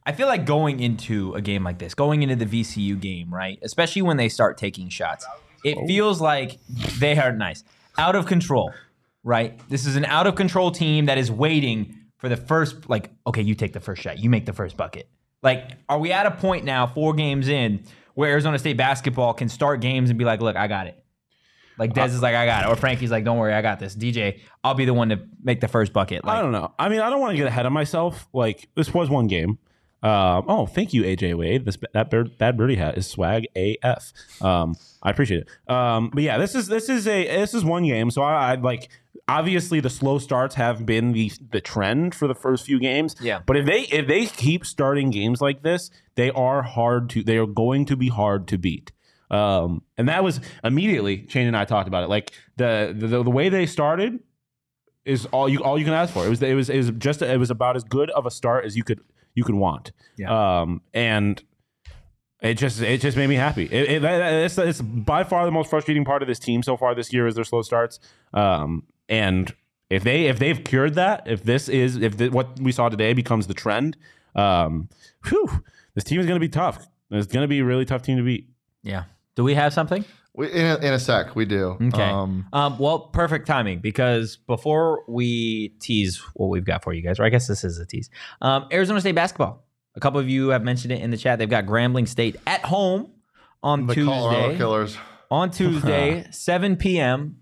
[SPEAKER 1] I feel like going into a game like this, going into the VCU game, right? Especially when they start taking shots, it oh. feels like they are nice, out of control, right? This is an out of control team that is waiting for the first, like, okay, you take the first shot, you make the first bucket. Like, are we at a point now, four games in, where Arizona State basketball can start games and be like, look, I got it. Like Dez uh, is like, I got it. Or Frankie's like, don't worry, I got this. DJ, I'll be the one to make the first bucket.
[SPEAKER 3] I don't know. I mean, I don't want to get ahead of myself. Like this was one game. Um, oh, thank you, AJ Wade. This that bird, bad birdie hat is swag AF. Um, I appreciate it. Um, but yeah, this is this is a this is one game. So I, I like obviously the slow starts have been the the trend for the first few games.
[SPEAKER 1] Yeah.
[SPEAKER 3] But if they if they keep starting games like this, they are hard to they are going to be hard to beat. Um, and that was immediately Shane and I talked about it. Like the the, the way they started is all you all you can ask for. It was it was it was just it was about as good of a start as you could you could want.
[SPEAKER 1] Yeah.
[SPEAKER 3] Um, and it just it just made me happy. It, it, it's, it's by far the most frustrating part of this team so far this year is their slow starts. Um, and if they if they've cured that, if this is if the, what we saw today becomes the trend, um, whew, this team is going to be tough. It's going to be a really tough team to beat.
[SPEAKER 1] yeah. Do we have something?
[SPEAKER 2] We, in, a, in a sec, we do.
[SPEAKER 1] Okay.
[SPEAKER 2] Um,
[SPEAKER 1] Um, well, perfect timing because before we tease what we've got for you guys, or I guess this is a tease, um, Arizona State basketball. A couple of you have mentioned it in the chat. They've got Grambling State at home on
[SPEAKER 2] the Colorado
[SPEAKER 1] Tuesday.
[SPEAKER 2] Killers.
[SPEAKER 1] On Tuesday, 7 p.m.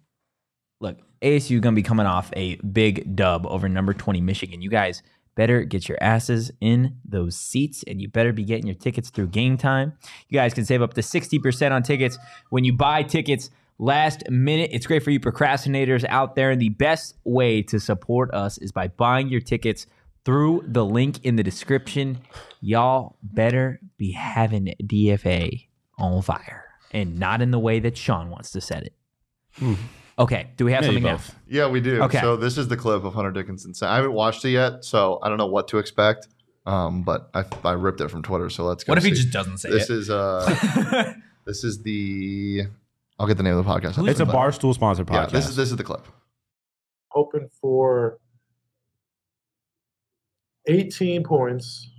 [SPEAKER 1] Look, ASU gonna be coming off a big dub over number 20 Michigan. You guys better get your asses in those seats and you better be getting your tickets through game time. You guys can save up to 60% on tickets when you buy tickets last minute. It's great for you procrastinators out there. And the best way to support us is by buying your tickets through the link in the description. Y'all better be having DFA on fire and not in the way that Sean wants to set it. Hmm. Okay, do we have
[SPEAKER 3] Maybe
[SPEAKER 1] something
[SPEAKER 3] both.
[SPEAKER 1] now?
[SPEAKER 2] Yeah, we do.
[SPEAKER 1] Okay.
[SPEAKER 2] So this is the clip of Hunter Dickinson. saying- I haven't watched it yet, so I don't know what to expect. Um, but I, I ripped it from Twitter, so let's go.
[SPEAKER 6] What if he just doesn't say
[SPEAKER 2] This
[SPEAKER 6] it?
[SPEAKER 2] is uh, this is the. I'll get the name of the podcast.
[SPEAKER 3] It's a
[SPEAKER 2] But-
[SPEAKER 3] barstool sponsored
[SPEAKER 2] Yeah,
[SPEAKER 3] podcast.
[SPEAKER 2] this is this is the clip.
[SPEAKER 7] hoping for 18 points,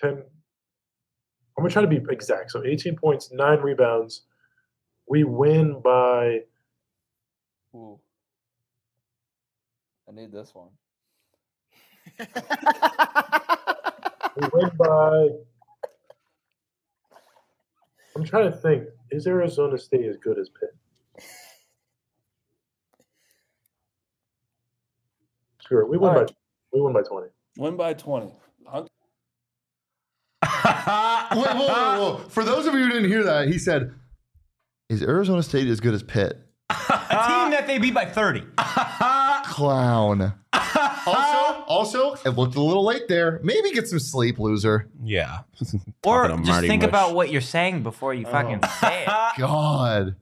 [SPEAKER 7] 10. I'm gonna try to be exact. So 18 points, nine rebounds. We win by
[SPEAKER 8] Ooh. I need this one.
[SPEAKER 7] we win by. I'm trying to think. Is Arizona State as good as Pitt? Sure, we
[SPEAKER 8] All right.
[SPEAKER 7] by we win by 20.
[SPEAKER 8] Win by 20. Hunt-
[SPEAKER 2] wait, whoa, whoa, whoa. For those of you who didn't hear that, he said, "Is Arizona State as good as Pitt?"
[SPEAKER 6] a team that they beat by 30.
[SPEAKER 2] Clown. also, also, it looked a little late there. Maybe get some sleep, loser.
[SPEAKER 3] yeah.
[SPEAKER 1] Or
[SPEAKER 3] Talking to
[SPEAKER 1] just
[SPEAKER 3] Marty
[SPEAKER 1] think
[SPEAKER 3] Mush.
[SPEAKER 1] about what you're saying before you fucking say it.
[SPEAKER 2] God,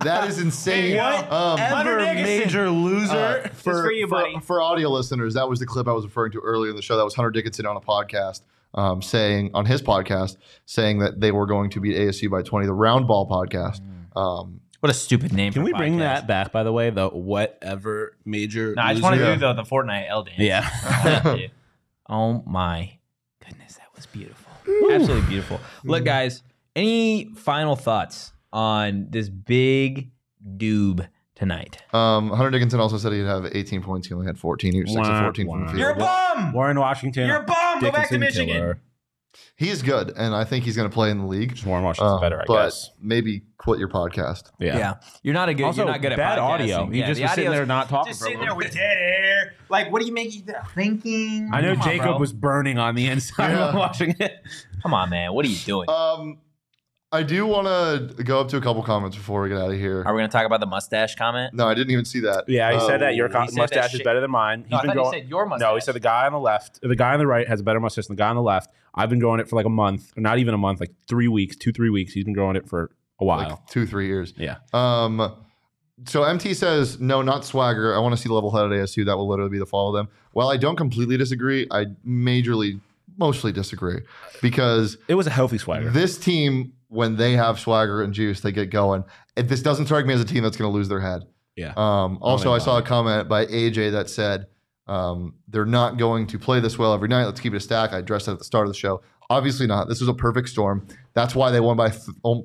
[SPEAKER 2] that is insane. Um,
[SPEAKER 3] Ever major loser.
[SPEAKER 2] Uh, for,
[SPEAKER 1] for you, buddy.
[SPEAKER 2] For, audio listeners, that was the clip I was referring to earlier in the show. That was Hunter Dickinson on a podcast um, saying, on his podcast, saying that they were going to beat ASU by 20, the Round Ball podcast. Um,
[SPEAKER 1] What a stupid name.
[SPEAKER 3] Can
[SPEAKER 1] for
[SPEAKER 3] we
[SPEAKER 1] a
[SPEAKER 3] bring that back, by the way? The whatever major.
[SPEAKER 1] No, I just want to
[SPEAKER 2] Yeah.
[SPEAKER 1] do the, the Fortnite L dance.
[SPEAKER 3] Yeah.
[SPEAKER 1] oh my goodness, that was beautiful. Absolutely beautiful. Look, guys, any final thoughts on this big doob tonight?
[SPEAKER 2] um, Hunter Dickinson also said he'd have 18 points. He only had 14. He was 6 of
[SPEAKER 3] Wah,
[SPEAKER 2] 14 from the field.
[SPEAKER 6] You're a bum.
[SPEAKER 3] Warren Washington.
[SPEAKER 6] You're a bum. Go back to
[SPEAKER 3] Dickinson
[SPEAKER 6] Michigan.
[SPEAKER 3] killer.
[SPEAKER 2] He's good, and I think he's going to play in the league.
[SPEAKER 3] Just Warren Washington's
[SPEAKER 2] Um,
[SPEAKER 3] better, I
[SPEAKER 2] but
[SPEAKER 3] guess.
[SPEAKER 2] maybe quit your podcast.
[SPEAKER 3] Yeah.
[SPEAKER 1] You're not a good.
[SPEAKER 3] Also,
[SPEAKER 1] you're not good at
[SPEAKER 3] bad
[SPEAKER 1] podcasting.
[SPEAKER 3] audio. You
[SPEAKER 1] Yeah,
[SPEAKER 3] just
[SPEAKER 1] the
[SPEAKER 3] was sitting
[SPEAKER 1] audio's-
[SPEAKER 3] there not talking
[SPEAKER 6] Just
[SPEAKER 3] for a
[SPEAKER 6] sitting there
[SPEAKER 3] little
[SPEAKER 6] with dead air. Like, what do you make you thinking?
[SPEAKER 3] I know
[SPEAKER 6] Come on,
[SPEAKER 3] Jacob
[SPEAKER 6] bro.
[SPEAKER 3] was burning on the inside
[SPEAKER 2] Yeah.
[SPEAKER 3] while watching it.
[SPEAKER 1] Come on, man. What are you doing?
[SPEAKER 2] Um, I do want to go up to a couple comments before we get out of here.
[SPEAKER 1] Are we going to talk about the mustache comment?
[SPEAKER 2] No, I didn't even see that.
[SPEAKER 3] Yeah, he
[SPEAKER 2] Um,
[SPEAKER 3] said that your
[SPEAKER 1] he
[SPEAKER 3] co-
[SPEAKER 1] said
[SPEAKER 3] mustache is better than mine. He's
[SPEAKER 1] No, I
[SPEAKER 3] been
[SPEAKER 1] thought he said your mustache.
[SPEAKER 3] No, he said the guy on the left, the guy on the right has a better mustache than the guy on the left. I've been growing it for like a month, or not even a month, like three weeks, two, three weeks. He's been growing it for a while.
[SPEAKER 2] like two, three years.
[SPEAKER 3] yeah.
[SPEAKER 2] Um, So MT says no, not swagger. I want to see level-headed ASU. That will literally be the fall of them. While I don't completely disagree, I majorly, mostly disagree because
[SPEAKER 3] It was a healthy swagger.
[SPEAKER 2] this team, when they have swagger and juice, they get going. If this doesn't strike me as a team that's going to lose their head.
[SPEAKER 3] yeah.
[SPEAKER 2] Um, also, I saw a comment by AJ that said um, they're not going to play this well every night. Let's keep it a stack. I addressed that at the start of the show. Obviously not. This was a perfect storm. That's why they won by th- um,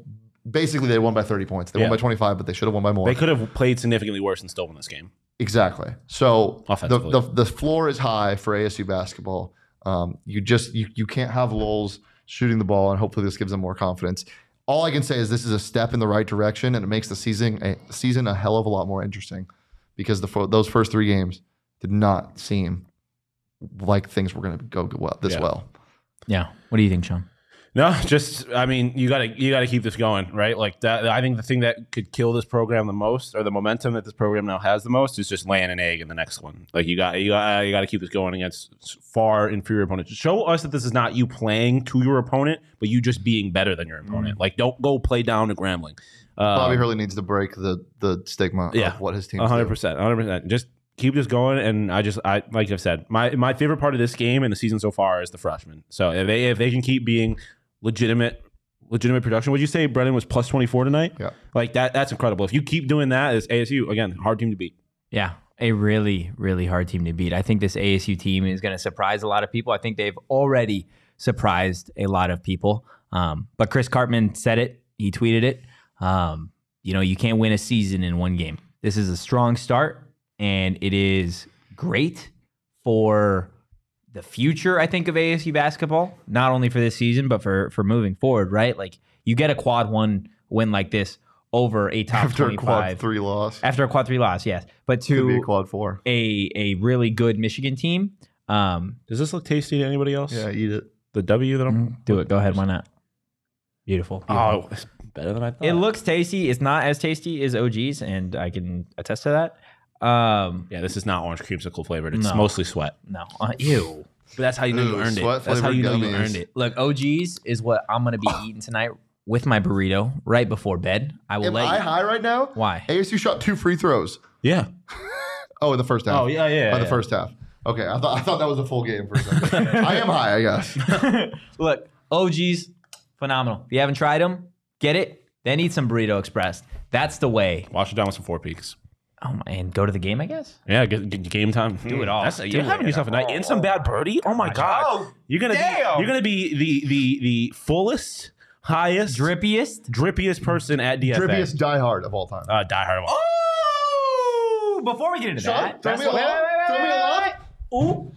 [SPEAKER 2] basically they won by 30 points. They
[SPEAKER 3] Yeah.
[SPEAKER 2] won by 25, but they should have won by more.
[SPEAKER 3] They could have played significantly worse and still won this game.
[SPEAKER 2] Exactly. So the, the the floor is high for ASU basketball. Um, you just you you can't have lulls shooting the ball, and hopefully this gives them more confidence. All I can say is this is a step in the right direction, and it makes the season a season a hell of a lot more interesting because the those first three games did not seem like things were going to go well this
[SPEAKER 3] Yeah.
[SPEAKER 2] well.
[SPEAKER 1] Yeah. What do you think, Sean?
[SPEAKER 3] No, just I mean, you gotta you gotta keep this going, right? Like that. I think the thing that could kill this program the most, or the momentum that this program now has the most, is just laying an egg in the next one. Like you got you got you got to keep this going against far inferior opponents. Show us that this is not you playing to your opponent, but you just being better than your opponent. Like don't go play down to Grambling. Uh,
[SPEAKER 2] Bobby Hurley needs to break the the stigma
[SPEAKER 3] yeah,
[SPEAKER 2] of what his team.
[SPEAKER 3] hundred percent, hundred percent. Just keep this going, and I just, I like I've said, my my favorite part of this game and the season so far is the freshmen. So if they if they can keep being legitimate, legitimate production, would you say Brennan was plus twenty four tonight?
[SPEAKER 2] Yeah.
[SPEAKER 3] like that. That's incredible. If you keep doing that, as ASU again, hard team to beat.
[SPEAKER 1] Yeah, a really, really hard team to beat. I think this ASU team is going to surprise a lot of people. I think they've already surprised a lot of people. Um, but Chris Karpman said it. He tweeted it. Um, you know, you can't win a season in one game. This is a strong start, and it is great for the future. I think of ASU basketball, not only for this season, but for for moving forward. Right? Like you get a quad one win like this over a top
[SPEAKER 2] after a quad three loss.
[SPEAKER 1] after a quad three loss, yes. But
[SPEAKER 2] Could be a quad four.
[SPEAKER 1] a a really good Michigan team, um,
[SPEAKER 3] Does this look tasty to anybody else?
[SPEAKER 2] Yeah, eat it.
[SPEAKER 3] The W that I'm.
[SPEAKER 1] do it. Go ahead. Why not? Beautiful. beautiful.
[SPEAKER 3] Oh, it's better than I thought.
[SPEAKER 1] it looks tasty. It's not as tasty as OG's, and I can attest to that. Um,
[SPEAKER 3] yeah, this is not orange creamsicle flavored. It's
[SPEAKER 1] No.
[SPEAKER 3] mostly sweat.
[SPEAKER 1] no, uh, ew.
[SPEAKER 3] But that's how you know you earned it. That's how
[SPEAKER 2] flavored
[SPEAKER 3] you know you earned it.
[SPEAKER 1] Look, OG's is what I'm gonna be eating tonight with my burrito right before bed. I will lay.
[SPEAKER 2] Am
[SPEAKER 1] let
[SPEAKER 2] I
[SPEAKER 1] you.
[SPEAKER 2] high right now?
[SPEAKER 1] Why?
[SPEAKER 2] ASU shot two free throws.
[SPEAKER 3] Yeah.
[SPEAKER 2] Oh, in the first half.
[SPEAKER 3] Oh yeah, yeah.
[SPEAKER 2] By the first half. Okay, I thought I thought that was a full game for a second. I am high, I guess.
[SPEAKER 1] Look, OG's phenomenal. If you haven't tried them, get it. Then eat some Burrito Express. That's the way.
[SPEAKER 3] Wash it down with some four peaks.
[SPEAKER 1] Oh my, and go to the game, I guess.
[SPEAKER 3] Yeah, get, get game time.
[SPEAKER 1] Do it all.
[SPEAKER 3] That's,
[SPEAKER 1] Do
[SPEAKER 3] you're having yourself a night and some bad birdie. Oh my god,
[SPEAKER 1] Oh,
[SPEAKER 3] you're gonna
[SPEAKER 1] damn.
[SPEAKER 3] be you're gonna be the the the fullest, highest,
[SPEAKER 1] Drippiest.
[SPEAKER 3] drippiest person at DFA.
[SPEAKER 2] Drippiest diehard of all time.
[SPEAKER 3] Uh, die hard.
[SPEAKER 1] Oh! Before we get into
[SPEAKER 2] Sean,
[SPEAKER 1] that,
[SPEAKER 2] throw me a
[SPEAKER 1] wait,
[SPEAKER 2] lob.
[SPEAKER 1] wait, wait,
[SPEAKER 2] Throw me a
[SPEAKER 1] wait,
[SPEAKER 2] lob.
[SPEAKER 1] wait,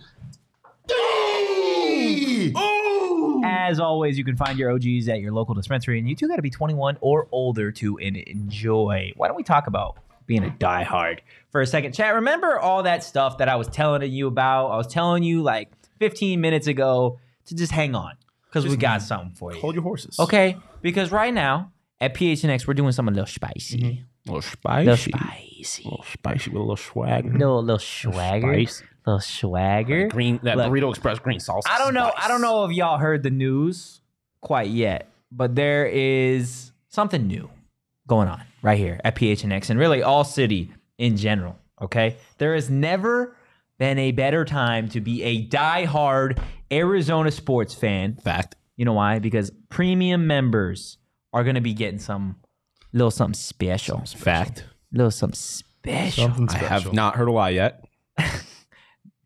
[SPEAKER 1] wait. As always, you can find your OGs at your local dispensary, and you two got to be 21 or older to en- enjoy. Why don't we talk about being a diehard for a second? Chat, remember all that stuff that I was telling you about? I was telling you like 15 minutes ago to just hang on because we got something for you.
[SPEAKER 3] Hold your horses.
[SPEAKER 1] Okay, because right now at PHNX we're doing something a little spicy, mm-hmm.
[SPEAKER 3] A little spicy.
[SPEAKER 1] little
[SPEAKER 3] spicy. A little spicy with a little swag.
[SPEAKER 1] little little swagger,
[SPEAKER 3] Spice.
[SPEAKER 1] little swagger.
[SPEAKER 3] Green that
[SPEAKER 1] Look,
[SPEAKER 3] burrito express green sauce.
[SPEAKER 1] I don't know. I don't know if y'all heard the news quite yet, but there is something new going on right here at PHNX and really all city in general. Okay, there has never been a better time to be a die-hard Arizona sports fan.
[SPEAKER 3] Fact.
[SPEAKER 1] You know why? Because premium members are going to be getting some little something special.
[SPEAKER 3] Fact.
[SPEAKER 1] Little something special.
[SPEAKER 2] Something special.
[SPEAKER 3] I have not heard a lie yet.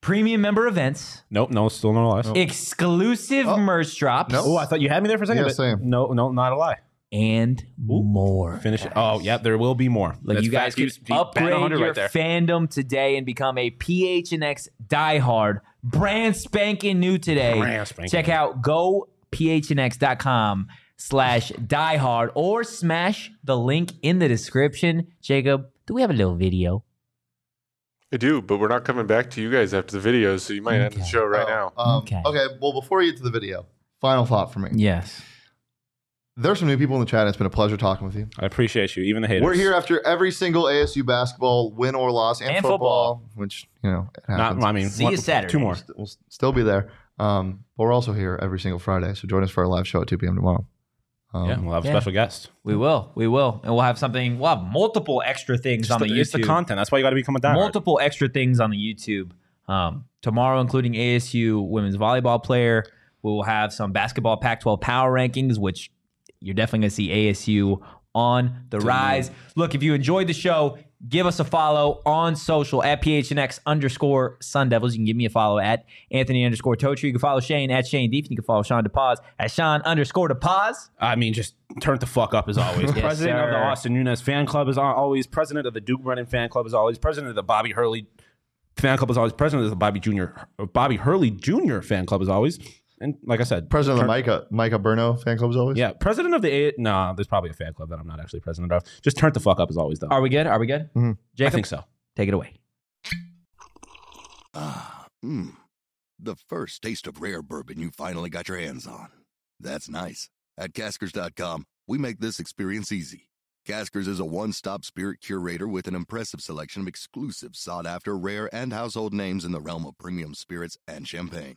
[SPEAKER 1] Premium member events,
[SPEAKER 3] Nope. No. Still no lies.
[SPEAKER 1] exclusive oh. merch drops,
[SPEAKER 2] Nope.
[SPEAKER 3] Oh, I thought you had me there for a second.
[SPEAKER 2] Yeah, same.
[SPEAKER 3] No, no, not a lie.
[SPEAKER 1] And more.
[SPEAKER 3] Finish it. Oh, yeah, there will be more.
[SPEAKER 1] Like
[SPEAKER 3] That's
[SPEAKER 1] you guys can
[SPEAKER 3] Keeps- keep batting
[SPEAKER 1] upgrade
[SPEAKER 3] 100
[SPEAKER 1] your
[SPEAKER 3] right there.
[SPEAKER 1] fandom today and become a PHNX diehard, brand spanking new today.
[SPEAKER 3] Brand spanking
[SPEAKER 1] Check
[SPEAKER 3] new.
[SPEAKER 1] out gophnx.com slash diehard or smash the link in the description. Jacob, do we have a little video?
[SPEAKER 4] I do, but we're not coming back to you guys after the video, so you might end the show right now.
[SPEAKER 2] Um,
[SPEAKER 1] Okay.
[SPEAKER 2] okay. Well, before we get to the video, final thought for me.
[SPEAKER 1] Yes.
[SPEAKER 2] There's some new people in the chat. It's been a pleasure talking with you.
[SPEAKER 3] I appreciate you, even the haters.
[SPEAKER 2] We're here after every single ASU basketball win or loss and,
[SPEAKER 1] And
[SPEAKER 2] football, which you know it
[SPEAKER 3] Not,
[SPEAKER 2] happens.
[SPEAKER 3] I mean,
[SPEAKER 1] See you
[SPEAKER 3] one-
[SPEAKER 1] Saturday.
[SPEAKER 3] Two more.
[SPEAKER 2] We'll st- we'll still be there. Um, but we're also here every single Friday. So join us for our live show at 2 p.m. tomorrow. Um,
[SPEAKER 3] yeah, we'll have a
[SPEAKER 1] yeah.
[SPEAKER 3] special guest.
[SPEAKER 1] We will. We will. And we'll have something, we'll have multiple extra things
[SPEAKER 3] It's
[SPEAKER 1] on
[SPEAKER 3] the,
[SPEAKER 1] the, YouTube.
[SPEAKER 3] it's the content. That's why you got to become a diehard.
[SPEAKER 1] multiple extra things on the YouTube um, tomorrow, including ASU women's volleyball player. We will have some basketball Pac-12 power rankings, which you're definitely going to see ASU on the rise. Look, if you enjoyed the show, give us a follow on social at PHNX underscore Sun Devils. You can give me a follow at Anthony underscore Totri. You can follow Shane at Shane Deep. You can follow Sean DePaz at Sean underscore DePaz.
[SPEAKER 3] I mean, just turn the fuck up as always.
[SPEAKER 1] Yes,
[SPEAKER 3] president of the. Austin Nunez fan club is always. President of the Duke Brennan fan club is always. President of the Bobby Hurley fan club is always. President of the Bobby Junior Bobby Hurley Jr. fan club is always. And like I said,
[SPEAKER 2] President of the Micah Micah Burno fan club as always.
[SPEAKER 3] Yeah, president of the eight. No, there's probably a fan club that I'm not actually president of. Just turn the fuck up as always, though.
[SPEAKER 1] Are we good? Are we good?
[SPEAKER 2] Mm-hmm.
[SPEAKER 3] I think so.
[SPEAKER 1] take it away.
[SPEAKER 9] Ah, mmm. The first taste of rare bourbon you finally got your hands on. That's nice. At Caskers.com, we make this experience easy. Caskers is a one stop spirit curator with an impressive selection of exclusive, sought after, rare, and household names in the realm of premium spirits and champagne.